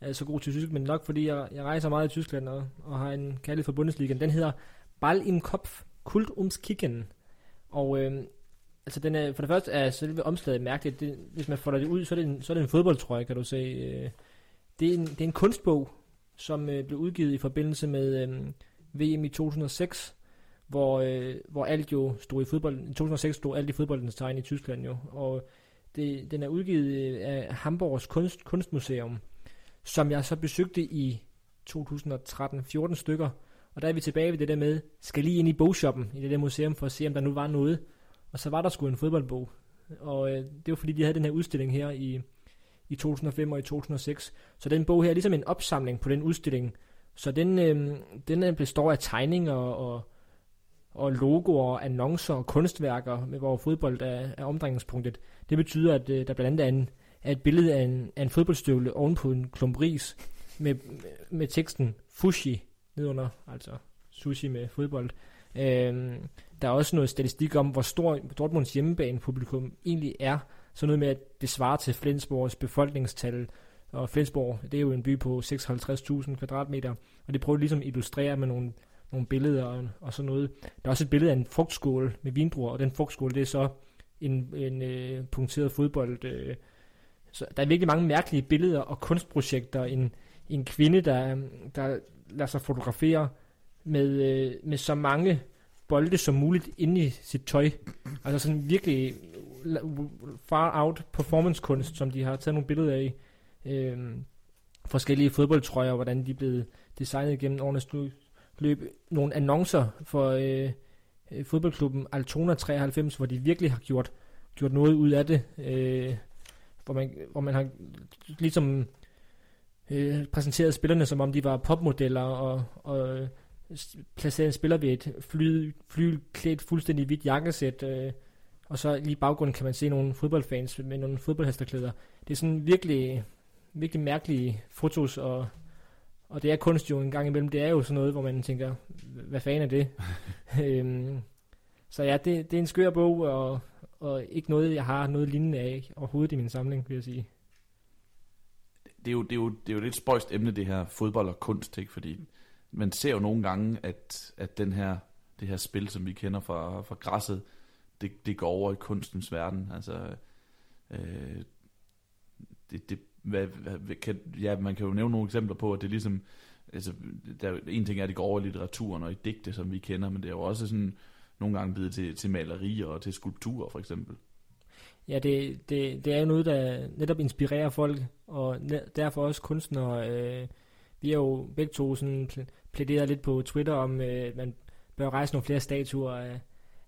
er så god til tysk, men nok fordi jeg, jeg rejser meget i Tyskland og, og har en kærlighed for Bundesliga. Den hedder Ball im Kopf, Kult ums Kicken. Og øh, altså den er, for det første er selve omslaget mærkeligt. Det, hvis man folder det ud, så er det en, så er det en fodboldtrøje, kan du se. Øh. Det, er en, det er en kunstbog, som øh, blev udgivet i forbindelse med øh, VM i 2006 hvor, øh, hvor alt jo stod i fodbold. I 2006 stod alt i fodboldens tegn i Tyskland jo, og det, den er udgivet øh, af Hamburgs kunst, Kunstmuseum, som jeg så besøgte i 2013, 14 stykker, og der er vi tilbage ved det der med, skal lige ind i bogshoppen i det der museum for at se, om der nu var noget. Og så var der sgu en fodboldbog. Og øh, det var fordi, de havde den her udstilling her i, i 2005 og i 2006. Så den bog her er ligesom en opsamling på den udstilling, Så den, øh, den øh, består af tegninger og, og logoer, annoncer og kunstværker, med hvor fodbold er, er omdrejningspunktet. Det betyder, at øh, der blandt andet er, en, er et billede af en, af en fodboldstøvle ovenpå en klump ris med, med teksten Fushi nedunder, altså sushi med fodbold. Øh, der er også noget statistik om, hvor stor Dortmunds hjemmebane-publikum egentlig er. Så noget med, at det svarer til Flensborgs befolkningstal. Og Flensborg, det er jo en by på 56.000 kvadratmeter. Og det prøver ligesom at illustrere med nogle, nogle billeder og, og sådan noget. Der er også et billede af en frugtskål med vindruer, og den frugtskål, det er så en, en øh, punkteret fodbold. Øh. Så der er virkelig mange mærkelige billeder og kunstprojekter. En, en kvinde, der, der lader sig fotografere med, øh, med så mange bolde som muligt inde i sit tøj. Altså sådan virkelig far out performance kunst, som de har taget nogle billeder af. Øh, forskellige fodboldtrøjer, hvordan de er blevet designet gennem årenes løb. Nogle annoncer for øh, øh, fodboldklubben Altona 93, hvor de virkelig har gjort, gjort noget ud af det. Øh, hvor, man, hvor man har ligesom øh, præsenteret spillerne, som om de var popmodeller, og, og placeret en spiller ved et fly, fly klædt fuldstændig hvidt jakkesæt, øh, og så lige i baggrunden kan man se nogle fodboldfans med nogle fodboldhesteklæder. Det er sådan virkelig, virkelig mærkelige fotos, og, og det er kunst jo en gang imellem. Det er jo sådan noget, hvor man tænker, hvad fanden er det? øhm, så ja, det, det er en skør bog, og, og ikke noget, jeg har noget lignende af overhovedet i min samling, vil jeg sige. Det er jo, det er jo, det er jo lidt spøjst emne, det her fodbold og kunst, ikke? fordi man ser jo nogle gange, at, at den her, det her spil, som vi kender fra, fra græsset, det, det går over i kunstens verden. Altså, øh, det, det, hvad, hvad, kan, ja, man kan jo nævne nogle eksempler på, at det ligesom, altså, der, en ting er, at det går over i litteraturen og i digte, som vi kender, men det er jo også sådan nogle gange blevet til, til malerier og til skulpturer, for eksempel. Ja, det, det, det er jo noget, der netop inspirerer folk, og derfor også kunstnere. Øh, vi har jo begge to sådan plæderet lidt på Twitter om, øh, man bør rejse nogle flere statuer af,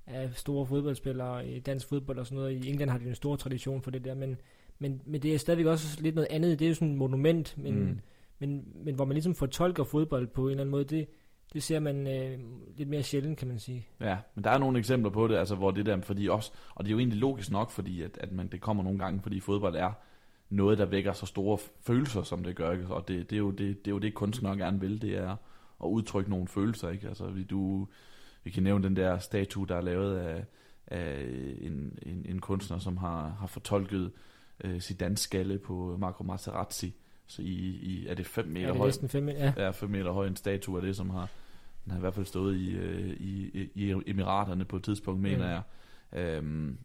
af store fodboldspillere i dansk fodbold og sådan noget. I England har de en stor tradition for det der, men, men, men det er stadigvæk også lidt noget andet. Det er jo sådan et monument, men, mm. men, men hvor man ligesom fortolker fodbold på en eller anden måde, det, det ser man øh, lidt mere sjældent, kan man sige. Ja, men der er nogle eksempler på det, altså hvor det der, fordi også, og det er jo egentlig logisk nok, fordi at, at man, det kommer nogle gange, fordi fodbold er noget, der vækker så store følelser, som det gør, ikke? og det, det, er jo det, det er jo det, kunstnere gerne vil, det er at udtrykke nogle følelser, ikke? Altså, vi, du, vi kan nævne den der statue, der er lavet af, af en, en, en kunstner, som har, har fortolket øh, Zidane skalle på Marco Materazzi, så i, i er det 5 meter høj? Ja, 5 meter, ja. Ja, 5 meter høj en statue af det, som har, den har i hvert fald stået i, øh, i, i, i Emiraterne på et tidspunkt, mener mm. jeg. Øhm,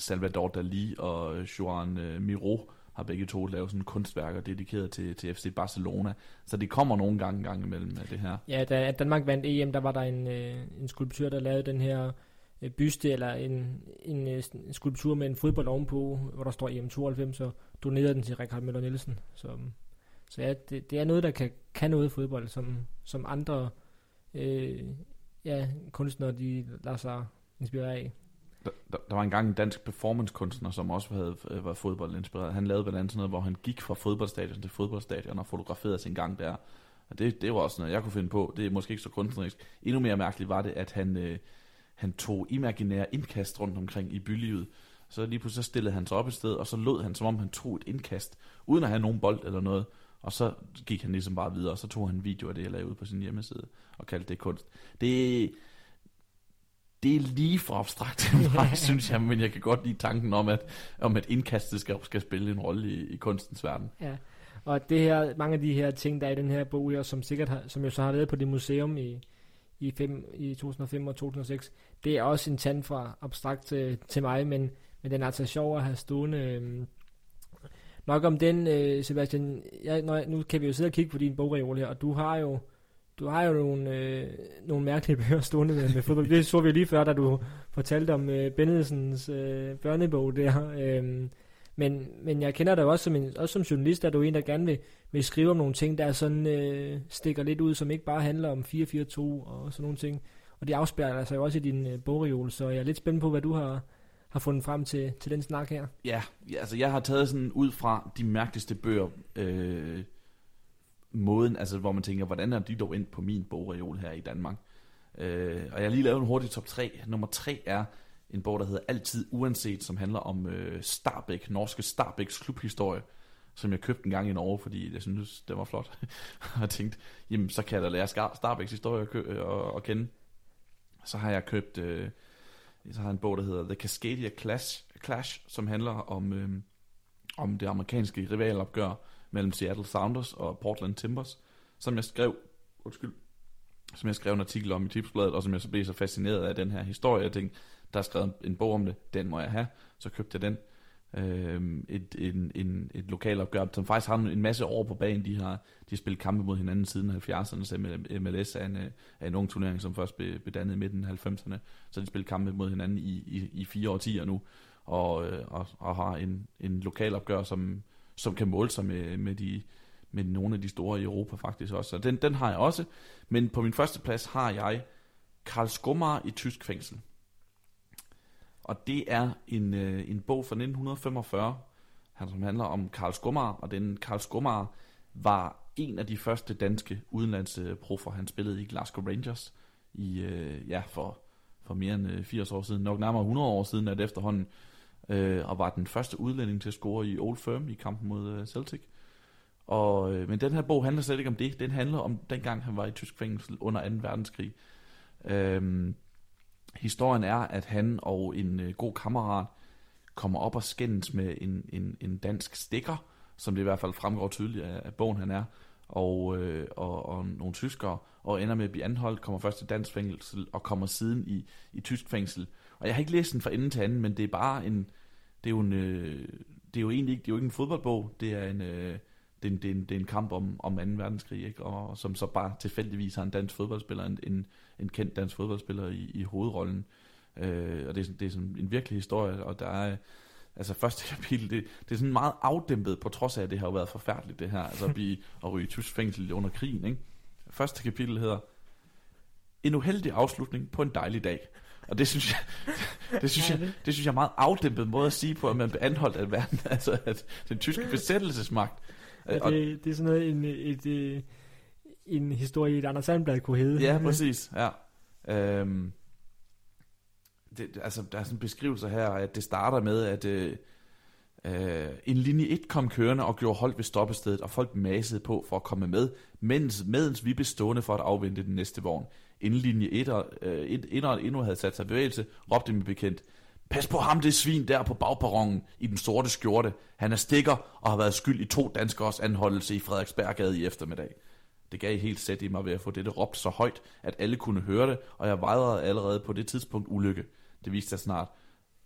Salvador Dali og øh, Joan øh, Miró har begge to lavet sådan kunstværker dedikeret til, til FC Barcelona. Så det kommer nogle gange gang imellem med det her. Ja, da Danmark vandt EM, der var der en, øh, en skulptør, der lavede den her byste, eller en, en, en skulptur med en fodbold ovenpå, hvor der står EM92, så donerede den til Richard Møller Nielsen. Så, så ja, det, det er noget, der kan, kan noget fodbold, som, som andre øh, ja, kunstnere, de lader sig inspirere af. Der, der var engang en dansk performancekunstner, som også havde øh, var fodboldinspireret. Han lavede blandt andet sådan noget, hvor han gik fra fodboldstadion til fodboldstadion og fotograferede sin gang der. Og det, det var også noget, jeg kunne finde på. Det er måske ikke så kunstnerisk. Endnu mere mærkeligt var det, at han, øh, han tog imaginære indkast rundt omkring i bylivet. Så lige pludselig så stillede han sig op et sted, og så lød han, som om han tog et indkast, uden at have nogen bold eller noget. Og så gik han ligesom bare videre, og så tog han en video af det, jeg lavede ud på sin hjemmeside, og kaldte det kunst. Det, det er lige for abstrakt mig, synes jeg, men jeg kan godt lide tanken om, at, om at indkastet skal, skal spille en rolle i, i kunstens verden. Ja, og det her, mange af de her ting, der er i den her bog her, som sikkert har, som jo så har været på det museum i, i, fem, i 2005 og 2006, det er også en tand fra abstrakt til, til mig, men, men den er altså sjov at have stående. Øh, nok om den, øh, Sebastian, jeg, når, nu kan vi jo sidde og kigge på din bogreol her, og du har jo du har jo nogle, øh, nogle mærkelige bøger stående med, med fodbold. Det så vi lige før, da du fortalte om øh, Bennetsens øh, børnebog der. Øh, men, men jeg kender dig også som, en, også som journalist, at du er en, der gerne vil, vil skrive om nogle ting, der sådan øh, stikker lidt ud, som ikke bare handler om 4-4-2 og sådan nogle ting. Og det afspærrer sig jo også i din øh, bogreol, så jeg er lidt spændt på, hvad du har, har fundet frem til, til den snak her. Ja, ja, altså jeg har taget sådan ud fra de mærkeligste bøger, øh, måden, altså hvor man tænker, hvordan er de dog ind på min bogreol her i Danmark? Øh, og jeg har lige lavet en hurtig top 3. Nummer 3 er en bog, der hedder Altid Uanset, som handler om øh, Starbæk, norske Starbæks klubhistorie, som jeg købte en gang i Norge, fordi jeg synes, det var flot. og jeg tænkte, jamen så kan jeg da lære Starbæks historie at, kø- øh, at, at kende. Så har jeg købt, øh, så har jeg en bog, der hedder The Cascadia Clash, Clash som handler om, øh, om det amerikanske rivalopgør mellem Seattle Sounders og Portland Timbers, som jeg skrev, undskyld, som jeg skrev en artikel om i Tipsbladet, og som jeg så blev så fascineret af den her historie. Jeg tænkte, der er skrevet en bog om det, den må jeg have. Så købte jeg den. Øh, et, en, en, et lokalopgør, som faktisk har en masse år på banen. De har, de har spillet kampe mod hinanden siden 70'erne, så MLS er en, er en ung turnering, som først blev, blev dannet i midten af 90'erne. Så de spillet kampe mod hinanden i, i, i fire årtier nu, og, øh, og, og har en, en lokalopgør, som, som kan måle sig med, med de med nogle af de store i Europa faktisk også. Så den, den har jeg også. Men på min første plads har jeg Karl Skummer i tysk fængsel. Og det er en, øh, en bog fra 1945, han, som handler om Karl Skummer, og den Karl Skummer var en af de første danske udenlandsproffer. Han spillede i Glasgow Rangers i, øh, ja, for, for mere end øh, 80 år siden, nok nærmere 100 år siden at efterhånden, øh, og var den første udlænding til at score i Old Firm i kampen mod øh, Celtic. Og, øh, men den her bog handler slet ikke om det. Den handler om dengang han var i tysk fængsel under 2. verdenskrig. Øh, historien er, at han og en øh, god kammerat kommer op og skændes med en, en, en dansk stikker, som det i hvert fald fremgår tydeligt af, af bogen, han er, og, øh, og, og nogle tyskere, og ender med at blive anholdt, kommer først til dansk fængsel, og kommer siden i, i tysk fængsel. Og jeg har ikke læst den fra ende til anden, men det er bare en, det er jo en, øh, det er jo egentlig ikke, det er jo ikke en fodboldbog, det er en, øh, det er en, det er en, det er en kamp om, om 2. verdenskrig, ikke? Og, som så bare tilfældigvis har en dansk fodboldspiller, en, en, en kendt dansk fodboldspiller i, i hovedrollen. Øh, og det er, det er sådan en virkelig historie, og der er, altså første kapitel, det, det er sådan meget afdæmpet, på trods af, at det har jo været forfærdeligt, det her, altså at blive at ryge i tysk fængsel under krigen, ikke? Første kapitel hedder, en uheldig afslutning på en dejlig dag. Og det synes jeg, det synes jeg, det synes jeg er meget afdæmpet måde at sige på, at man bliver anholdt af verden, altså at den tyske besættelsesmagt Ja, det, det er sådan noget, en, et, et, en historie, et Anders Sandblad kunne hedde. Ja, præcis. Ja. Øhm, det, altså, der er sådan en beskrivelse her, at det starter med, at øh, øh, en linje 1 kom kørende og gjorde hold ved stoppestedet, og folk masede på for at komme med, mens, medens vi blev stående for at afvente den næste vogn. Inden linje 1 øh, et, endnu havde sat sig bevægelse, råbte min bekendt, Pas på ham, det svin der på bagperronen i den sorte skjorte. Han er stikker og har været skyld i to danskers anholdelse i Frederiksberggade i eftermiddag. Det gav helt sæt i mig ved at få dette råbt så højt, at alle kunne høre det, og jeg vejrede allerede på det tidspunkt ulykke. Det viste sig snart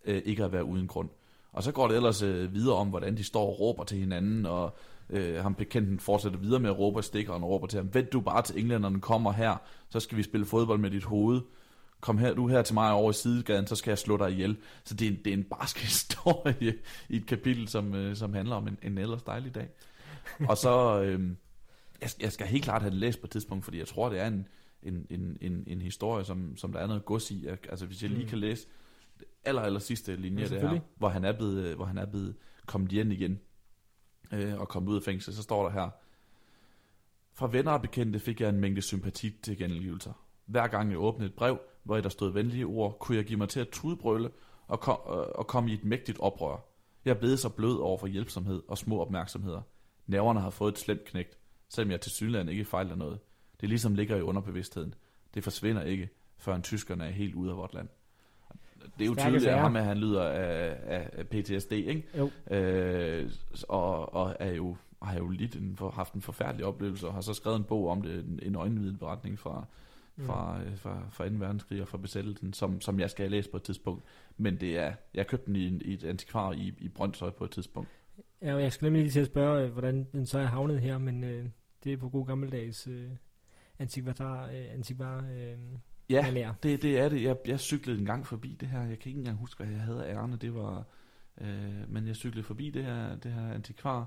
øh, ikke at være uden grund. Og så går det ellers øh, videre om, hvordan de står og råber til hinanden, og øh, ham bekendten fortsætter videre med at råbe og stikker, og råber til ham, vent du bare til englænderne kommer her, så skal vi spille fodbold med dit hoved kom her, du her til mig over i sidegaden, så skal jeg slå dig ihjel. Så det er en, det er en barsk historie i et kapitel, som, øh, som handler om en, en ellers dejlig dag. Og så, øh, jeg, jeg skal helt klart have det læst på et tidspunkt, fordi jeg tror, det er en, en, en, en, en historie, som, som der er noget gods i. Altså hvis jeg lige mm. kan læse aller, aller sidste linje ja, der, hvor han er blevet, hvor han er blevet kommet hjem igen øh, og kommet ud af fængsel, så står der her, fra venner og bekendte fik jeg en mængde sympati til gengivelser. Hver gang jeg åbnede et brev, hvor der stod venlige ord, kunne jeg give mig til at tudbrøle og, kom, øh, og komme i et mægtigt oprør. Jeg blev så blød over for hjælpsomhed og små opmærksomheder. Nerverne har fået et slemt knægt, selvom jeg til synligheden ikke fejler noget. Det ligesom ligger i underbevidstheden. Det forsvinder ikke, før en tyskerne er helt ude af vort land. Det er jo tydeligt at ham, han lyder af, af, PTSD, ikke? Jo. Øh, og, og er jo, har jo lidt en, haft en forfærdelig oplevelse, og har så skrevet en bog om det, en, en øjenvidende beretning fra, fra, mm. fra, fra 2. verdenskrig og fra besættelsen, som, som jeg skal have læst på et tidspunkt. Men det er, jeg købte den i, i et antikvar i, i Brøndshøj på et tidspunkt. Ja, jeg skal nemlig lige til at spørge, øh, hvordan den så er havnet her, men øh, det er på god gammeldags øh, antikvar, øh, antikvar øh, Ja, det, det er det. Jeg, jeg cyklede en gang forbi det her. Jeg kan ikke engang huske, hvad jeg havde ærne. Det var, øh, men jeg cyklede forbi det her, det her antikvar,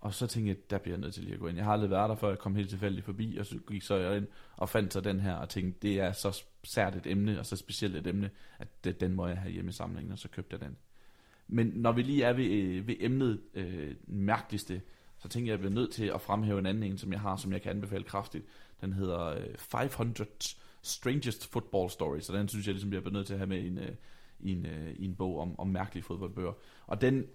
og så tænkte jeg, der bliver jeg nødt til lige at gå ind. Jeg har aldrig været der, før jeg kom helt tilfældigt forbi, og så gik så jeg ind og fandt så den her, og tænkte, det er så sært et emne, og så specielt et emne, at det, den må jeg have hjemme i samlingen, og så købte jeg den. Men når vi lige er ved, øh, ved emnet øh, mærkeligste, så tænkte jeg, at jeg bliver nødt til at fremhæve en anden en, som jeg har, som jeg kan anbefale kraftigt. Den hedder øh, 500 Strangest Football Stories, så den synes jeg ligesom, jeg bliver nødt til at have med i en, øh, i en, øh, i en bog om, om mærkelige fodboldbøger. Og den,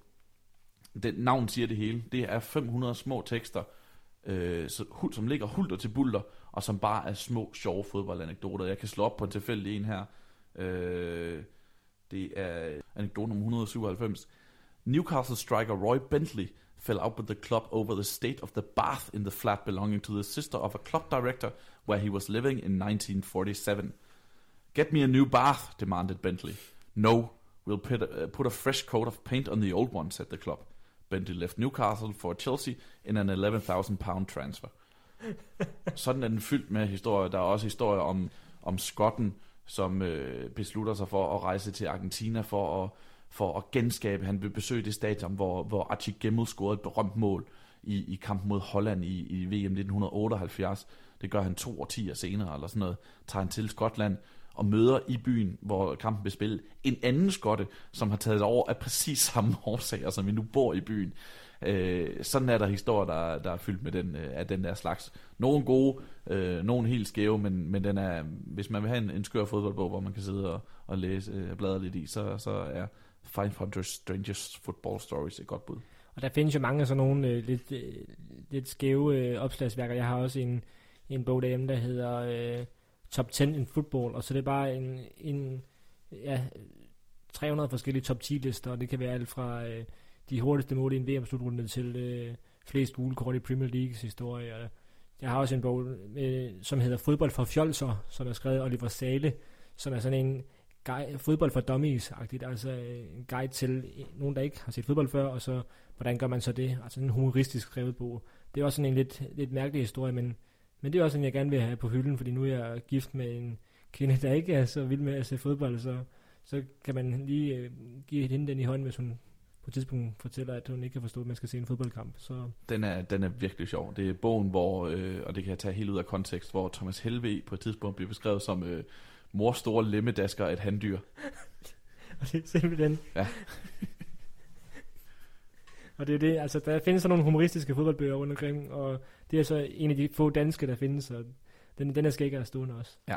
den navn siger det hele. Det er 500 små tekster, øh, så, som ligger hulter til bulter, og som bare er små, sjove fodboldanekdoter. Jeg kan slå op på en tilfældig en her. Øh, det er anekdote nummer 197. Newcastle striker Roy Bentley fell out with the club over the state of the bath in the flat belonging to the sister of a club director where he was living in 1947. Get me a new bath, demanded Bentley. No, we'll put a, put a fresh coat of paint on the old one, said the club. Bentley left Newcastle for Chelsea in an 11,000 pound transfer. Sådan er den fyldt med historier. Der er også historier om, om skotten, som øh, beslutter sig for at rejse til Argentina for at, for at genskabe. Han vil besøge det stadion, hvor, hvor Archie Gemmel scorede et berømt mål i, i kampen mod Holland i, i VM 1978. Det gør han to årtier senere, eller sådan noget. Tager han til Skotland og møder i byen, hvor kampen bliver spillet, en anden skotte, som har taget over af præcis samme årsager, som vi nu bor i byen. Øh, sådan er der historier, der, der er fyldt med den, øh, af den der slags. Nogle gode, øh, nogle helt skæve, men, men den er, hvis man vil have en, en skør fodboldbog, hvor man kan sidde og, og læse øh, bladre lidt i, så, så er 500 Strangest Football Stories et godt bud. Og der findes jo mange af sådan nogle øh, lidt, øh, lidt skæve øh, opslagsværker. Jeg har også en, en bog derhjemme, der hedder øh, Top 10 in Football, og så det er bare en, en ja, 300 forskellige top 10 lister, og det kan være alt fra øh, de hurtigste mål i en VM-slutrunde til øh, flest gule kort i Premier Leagues historie. Og jeg har også en bog, øh, som hedder Fodbold for fjolser, som er skrevet af Oliver Sale, som er sådan en guide, fodbold for dummies-agtigt, altså øh, en guide til nogen, der ikke har set fodbold før, og så hvordan gør man så det? Altså en humoristisk skrevet bog. Det er også sådan en lidt, lidt mærkelig historie, men, men det er også en, jeg gerne vil have på hylden, fordi nu er jeg gift med en kvinde, der ikke er så vild med at se fodbold, så, så kan man lige øh, give hende den i hånden, hvis hun på et tidspunkt fortæller, at hun ikke kan forstå, at man skal se en fodboldkamp. Så. Den, er, den er virkelig sjov. Det er bogen, hvor, øh, og det kan jeg tage helt ud af kontekst, hvor Thomas Helve på et tidspunkt bliver beskrevet som øh, mors store lemmedasker af et handdyr. og det er simpelthen... Ja. og det er det, altså der findes sådan nogle humoristiske fodboldbøger rundt omkring, og det er så en af de få danske, der findes, og den, den er skækker stående også. Ja.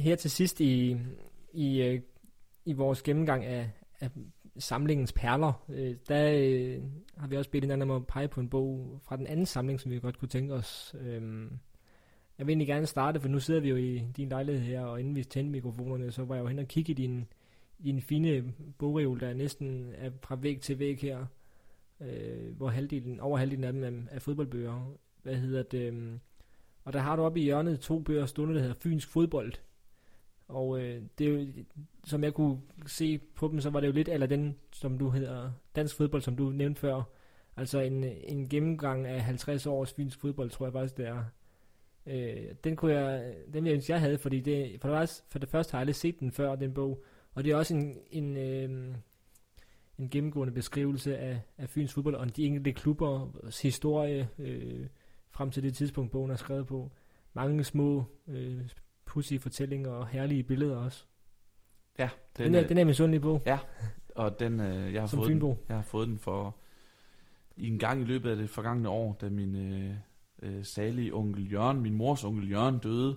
Her til sidst i, i, øh, i vores gennemgang af, af samlingens perler, øh, der øh, har vi også bedt hinanden om at pege på en bog fra den anden samling, som vi godt kunne tænke os. Øh, jeg vil egentlig gerne starte, for nu sidder vi jo i din lejlighed her, og inden vi tændte mikrofonerne, så var jeg jo hen og kigge i din, din fine bogreol, der næsten er fra væg til væg her, øh, hvor halvdelen, over halvdelen af dem er, er fodboldbøger. Hvad hedder det? Øh, og der har du oppe i hjørnet to bøger stående, der hedder Fynsk Fodbold. Og øh, det er jo, som jeg kunne se på dem, så var det jo lidt eller den, som du hedder, dansk fodbold, som du nævnte før. Altså en, en gennemgang af 50 års fynsk fodbold, tror jeg faktisk, det er. Øh, den kunne jeg, den jeg ønske, jeg havde, fordi det, for, det var, for det første har jeg aldrig set den før, den bog. Og det er også en, en, øh, en gennemgående beskrivelse af, af Fyns fodbold og de enkelte klubbers historie øh, frem til det tidspunkt, bogen er skrevet på. Mange små øh, pussy fortællinger og herlige billeder også. Ja, den, den er, den er misundelig på. Ja, og den, øh, jeg, har Som fået Fynbo. den, jeg har fået den for i en gang i løbet af det forgangne år, da min øh, øh, salige onkel Jørgen, min mors onkel Jørgen døde,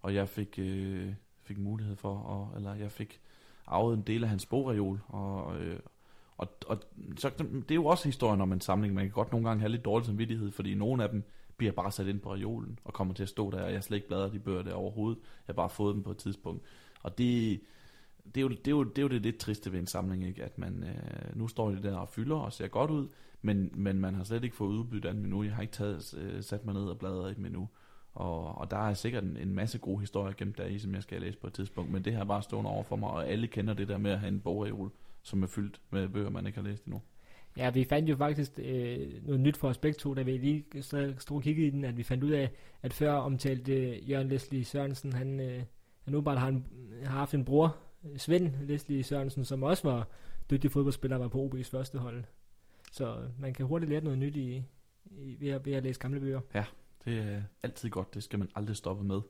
og jeg fik, øh, fik mulighed for, at, eller jeg fik arvet en del af hans bogreol, og, øh, og, og så, det er jo også historien om en samling. Man kan godt nogle gange have lidt dårlig samvittighed, fordi nogle af dem bliver bare sat ind på reolen og kommer til at stå der, og jeg har slet ikke bladret de bøger der overhovedet. Jeg har bare fået dem på et tidspunkt. Og det, det, er, jo, det, er, jo, det er jo det lidt triste ved en samling, ikke? at man, øh, nu står det der og fylder og ser godt ud, men, men man har slet ikke fået udbytte af dem endnu. Jeg har ikke taget, øh, sat mig ned og bladret i dem endnu. Og, og der er sikkert en, en masse gode historier gemt der i, som jeg skal læse på et tidspunkt, men det her er bare stående over for mig, og alle kender det der med at have en bogreol, som er fyldt med bøger, man ikke har læst endnu. Ja, vi fandt jo faktisk øh, noget nyt for os begge to, da vi lige stod og kiggede i den, at vi fandt ud af, at før omtalte Jørgen Leslie Sørensen, han, øh, han nu bare har, en, har haft en bror, Svend Leslie Sørensen, som også var dygtig fodboldspiller, var på OB's første hold. Så man kan hurtigt lære noget nyt i, i ved, at, ved at læse gamle bøger. Ja, det er altid godt. Det skal man aldrig stoppe med.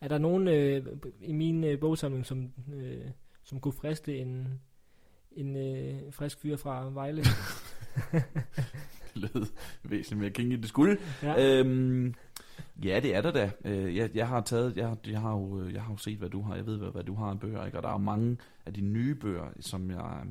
Er der nogen øh, i min øh, bogsamling, som, øh, som kunne friste en, en øh, frisk fyr fra Vejle? lød væsentligt mere king, det skulle. Ja. Øhm, ja, det er der da. Øh, jeg, jeg har taget, jeg, jeg, har jo, jeg har jo set, hvad du har. Jeg ved, hvad, hvad du har af bøger, ikke? Og der er jo mange af de nye bøger, som jeg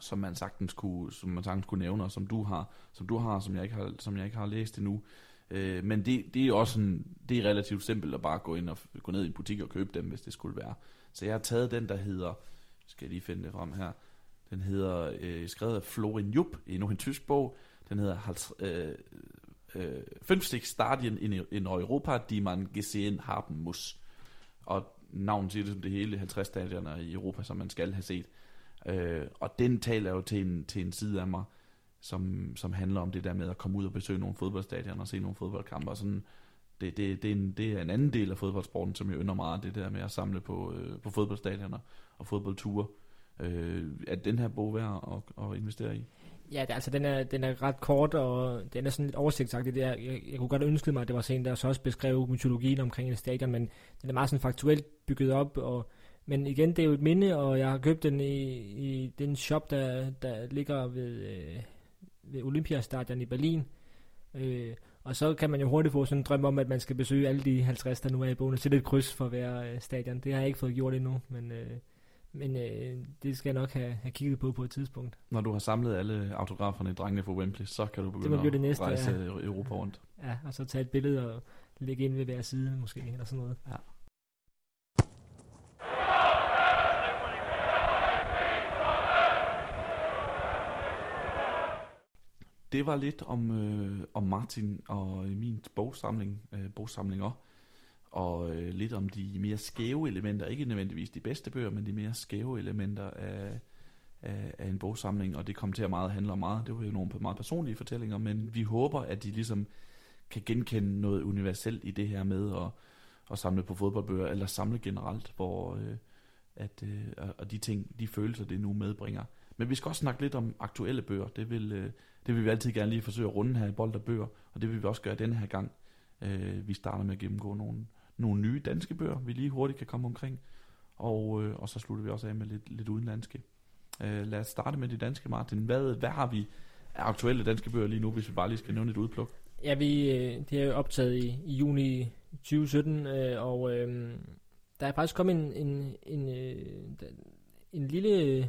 som man sagtens kunne, som man sagtens kunne nævne, og som du har, som du har, som jeg ikke har, som jeg ikke har læst endnu. Øh, men det, det er også sådan, det er relativt simpelt at bare gå ind og gå ned i en butik og købe dem, hvis det skulle være. Så jeg har taget den, der hedder, skal jeg lige finde det frem her, den hedder, øh, skrevet af Florin Jupp, endnu en tysk bog, den hedder øh, øh, Stadien in, in Europa, die man gesehen haben muss. Og navnet siger det som det hele, 50 stadioner i Europa, som man skal have set. Øh, og den taler jo til en, til en side af mig, som, som handler om det der med at komme ud og besøge nogle fodboldstadioner og se nogle fodboldkampe. Og sådan, det, det, det, er en, det er en anden del af fodboldsporten, som jeg ynder meget, det der med at samle på, øh, på fodboldstadioner og fodboldture. Øh, er den her bog værd at, at investere i? Ja, det, altså den er, den er ret kort, og den er sådan lidt oversigtsagtig. Det er, jeg, jeg kunne godt ønske mig, at det var sådan, der så også beskrev mytologien omkring en stadion, men den er meget sådan faktuelt bygget op, og men igen, det er jo et minde, og jeg har købt den i, i den shop, der, der ligger ved, øh, ved Olympiastadion i Berlin. Øh, og så kan man jo hurtigt få sådan en drøm om, at man skal besøge alle de 50, der nu er i bogen, og sætte et kryds for hver øh, stadion. Det har jeg ikke fået gjort endnu, men, øh, men øh, det skal jeg nok have, have kigget på på et tidspunkt. Når du har samlet alle autograferne i drengene for Wembley, så kan du begynde det det næste, at rejse ja. Europa rundt. Ja, og så tage et billede og lægge ind ved hver side måske, eller sådan noget. Ja. Det var lidt om, øh, om Martin og øh, min bogsamling, øh, bogsamlinger, og øh, lidt om de mere skæve elementer, ikke nødvendigvis de bedste bøger, men de mere skæve elementer af, af, af en bogsamling, og det kom til at meget handle om meget. Det var jo nogle meget personlige fortællinger, men vi håber, at de ligesom kan genkende noget universelt i det her med at, at samle på fodboldbøger, eller samle generelt, hvor øh, at, øh, og de ting, de følelser, det nu medbringer. Men vi skal også snakke lidt om aktuelle bøger. Det vil, øh, det vil vi altid gerne lige forsøge at runde her i Bold og Bøger, og det vil vi også gøre denne her gang. Øh, vi starter med at gennemgå nogle, nogle nye danske bøger, vi lige hurtigt kan komme omkring, og, øh, og så slutter vi også af med lidt, lidt udenlandske. Øh, lad os starte med de danske, Martin. Hvad, hvad har vi af aktuelle danske bøger lige nu, hvis vi bare lige skal nævne et udpluk? Ja, vi, øh, det er jo optaget i, i juni 2017, øh, og øh, der er faktisk kommet en, en, en, en, en lille øh,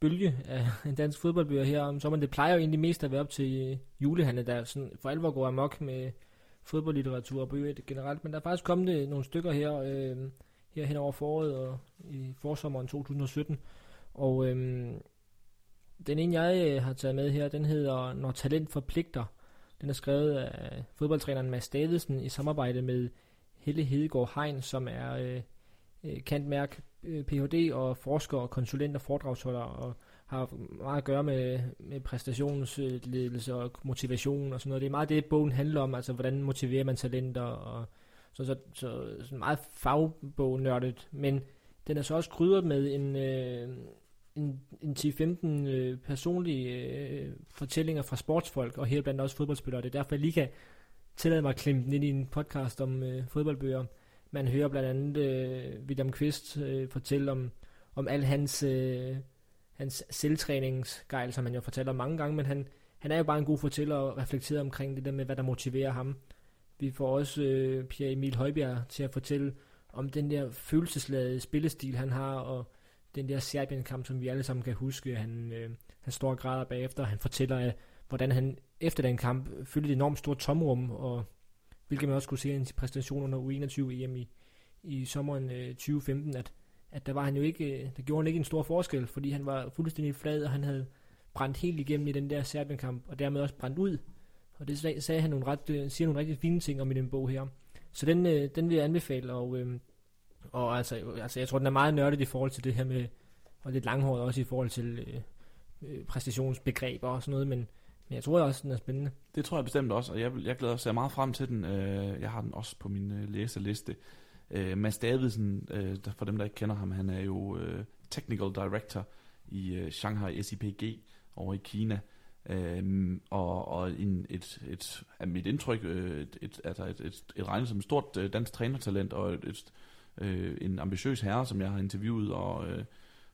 bølge af dansk fodboldbøger her om sommeren. Det plejer jo egentlig mest at være op til øh, julehandel, der sådan for alvor går amok med fodboldlitteratur og bøger generelt. Men der er faktisk kommet øh, nogle stykker her, øh, her hen over foråret og i forsommeren 2017. Og øh, den ene, jeg har taget med her, den hedder Når talent forpligter. Den er skrevet af fodboldtræneren Mads Davidsen i samarbejde med Helle Hedegaard Hein, som er øh kantmærk øh, Ph.D. og forsker og konsulent og foredragsholder og har meget at gøre med, med præstationsledelse og motivation og sådan noget. Det er meget det, bogen handler om, altså hvordan motiverer man talenter og så, så, så, så meget fagbognørdet, men den er så også krydret med en, øh, en, en 10-15 øh, personlige øh, fortællinger fra sportsfolk, og her blandt også fodboldspillere. Det er derfor, jeg lige kan tillade mig at klemme den ind i en podcast om øh, fodboldbøger. Man hører blandt andet øh, William Kvist øh, fortælle om, om al hans, øh, hans selvtræningsgejl, som han jo fortæller mange gange, men han, han er jo bare en god fortæller og reflekterer omkring det der med, hvad der motiverer ham. Vi får også øh, Pierre Emil Højbjerg til at fortælle om den der følelsesladede spillestil, han har, og den der Serbien-kamp, som vi alle sammen kan huske. Han, øh, han står og græder bagefter, han fortæller, øh, hvordan han efter den kamp følte et enormt stort tomrum, og hvilket man også kunne se i hans præstation under U21-EM i, i sommeren øh, 2015, at, at der var han jo ikke, øh, der gjorde han ikke en stor forskel, fordi han var fuldstændig flad, og han havde brændt helt igennem i den der Serbien-kamp, og dermed også brændt ud. Og det sagde han nogle ret, øh, siger nogle rigtig fine ting om i den bog her. Så den, øh, den vil jeg anbefale, og, øh, og altså, altså, jeg tror, den er meget nørdet i forhold til det her med, og lidt langhåret også i forhold til øh, øh præstationsbegreber og sådan noget, men, men jeg tror også, den er spændende. Det tror jeg bestemt også, og jeg, jeg glæder mig meget frem til den. Øh, jeg har den også på min øh, læseliste. Øh, Mads Davidsen, øh, for dem der ikke kender ham, han er jo Technical Director i Shanghai SIPG over i Kina. Øhm, og og en, et, et, af mit indtryk, et, et, altså et, et, et regnet som et stort dansk trænertalent, og et, et, øh, en ambitiøs herre, som jeg har interviewet, og øh,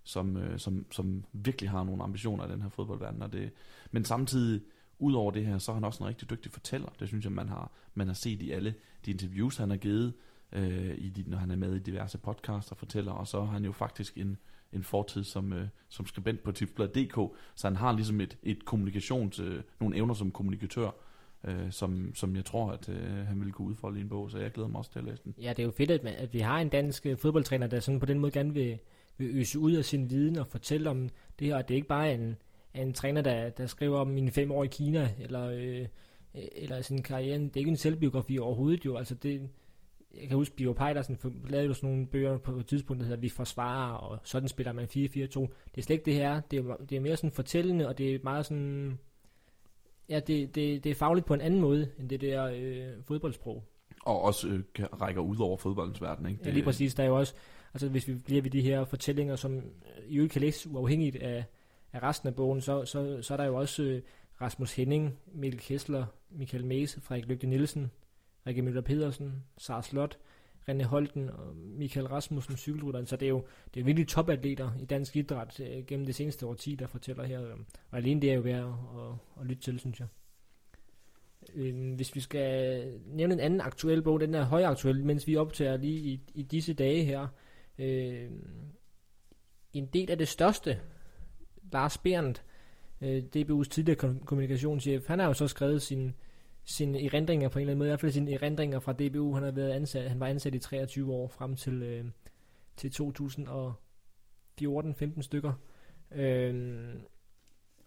som, øh, som, som virkelig har nogle ambitioner i den her fodboldverden. Og det, men samtidig, Udover det her, så er han også en rigtig dygtig fortæller. Det synes jeg, man har, man har set i alle de interviews, han har givet, øh, i de, når han er med i diverse podcasts og fortæller. Og så har han jo faktisk en, en fortid som, øh, som skribent på tipsblad.dk, så han har ligesom et, et kommunikations, øh, nogle evner som kommunikatør, øh, som, som jeg tror, at øh, han ville kunne udfolde i en bog, så jeg glæder mig også til at læse den. Ja, det er jo fedt, at, man, at vi har en dansk fodboldtræner, der sådan på den måde gerne vil, vil øse ud af sin viden og fortælle om det her, og det er ikke bare en, en træner, der, der skriver om mine fem år i Kina, eller, øh, eller sin karriere. Det er ikke en selvbiografi overhovedet jo. Altså det, jeg kan huske, Bio Pejdersen lavede jo sådan nogle bøger på et tidspunkt, der hedder Vi forsvarer, og sådan spiller man 4-4-2. Det er slet ikke det her. Det er, det er mere sådan fortællende, og det er meget sådan... Ja, det, det, det er fagligt på en anden måde, end det der øh, fodboldsprog. Og også øh, rækker ud over fodboldens verden, ikke? Det er lige præcis. Der er jo også, altså hvis vi bliver ved de her fortællinger, som øh, i øvrigt kan læse uafhængigt af, af resten af bogen, så, så, så er der jo også øh, Rasmus Henning, Mikkel Kessler, Michael Maes, Frederik Lygte Nielsen, Rikke Møller Pedersen, Sars Slot, René Holten og Michael Rasmussen, cykelrytteren. Så det er jo det er virkelig topatleter i dansk idræt øh, gennem det seneste årti, der fortæller her. Øh, og alene det er jo værd at, at, at lytte til, synes jeg. Øh, hvis vi skal nævne en anden aktuel bog, den er højaktuel, mens vi optager lige i, i disse dage her. Øh, en del af det største Lars Berndt, øh, DBU's tidligere kommunikationschef, han har jo så skrevet sin, sine erindringer på en eller anden måde, i hvert fald sine erindringer fra DBU. Han, har været ansat, han var ansat i 23 år frem til, øh, til 2014-15 stykker. Øh,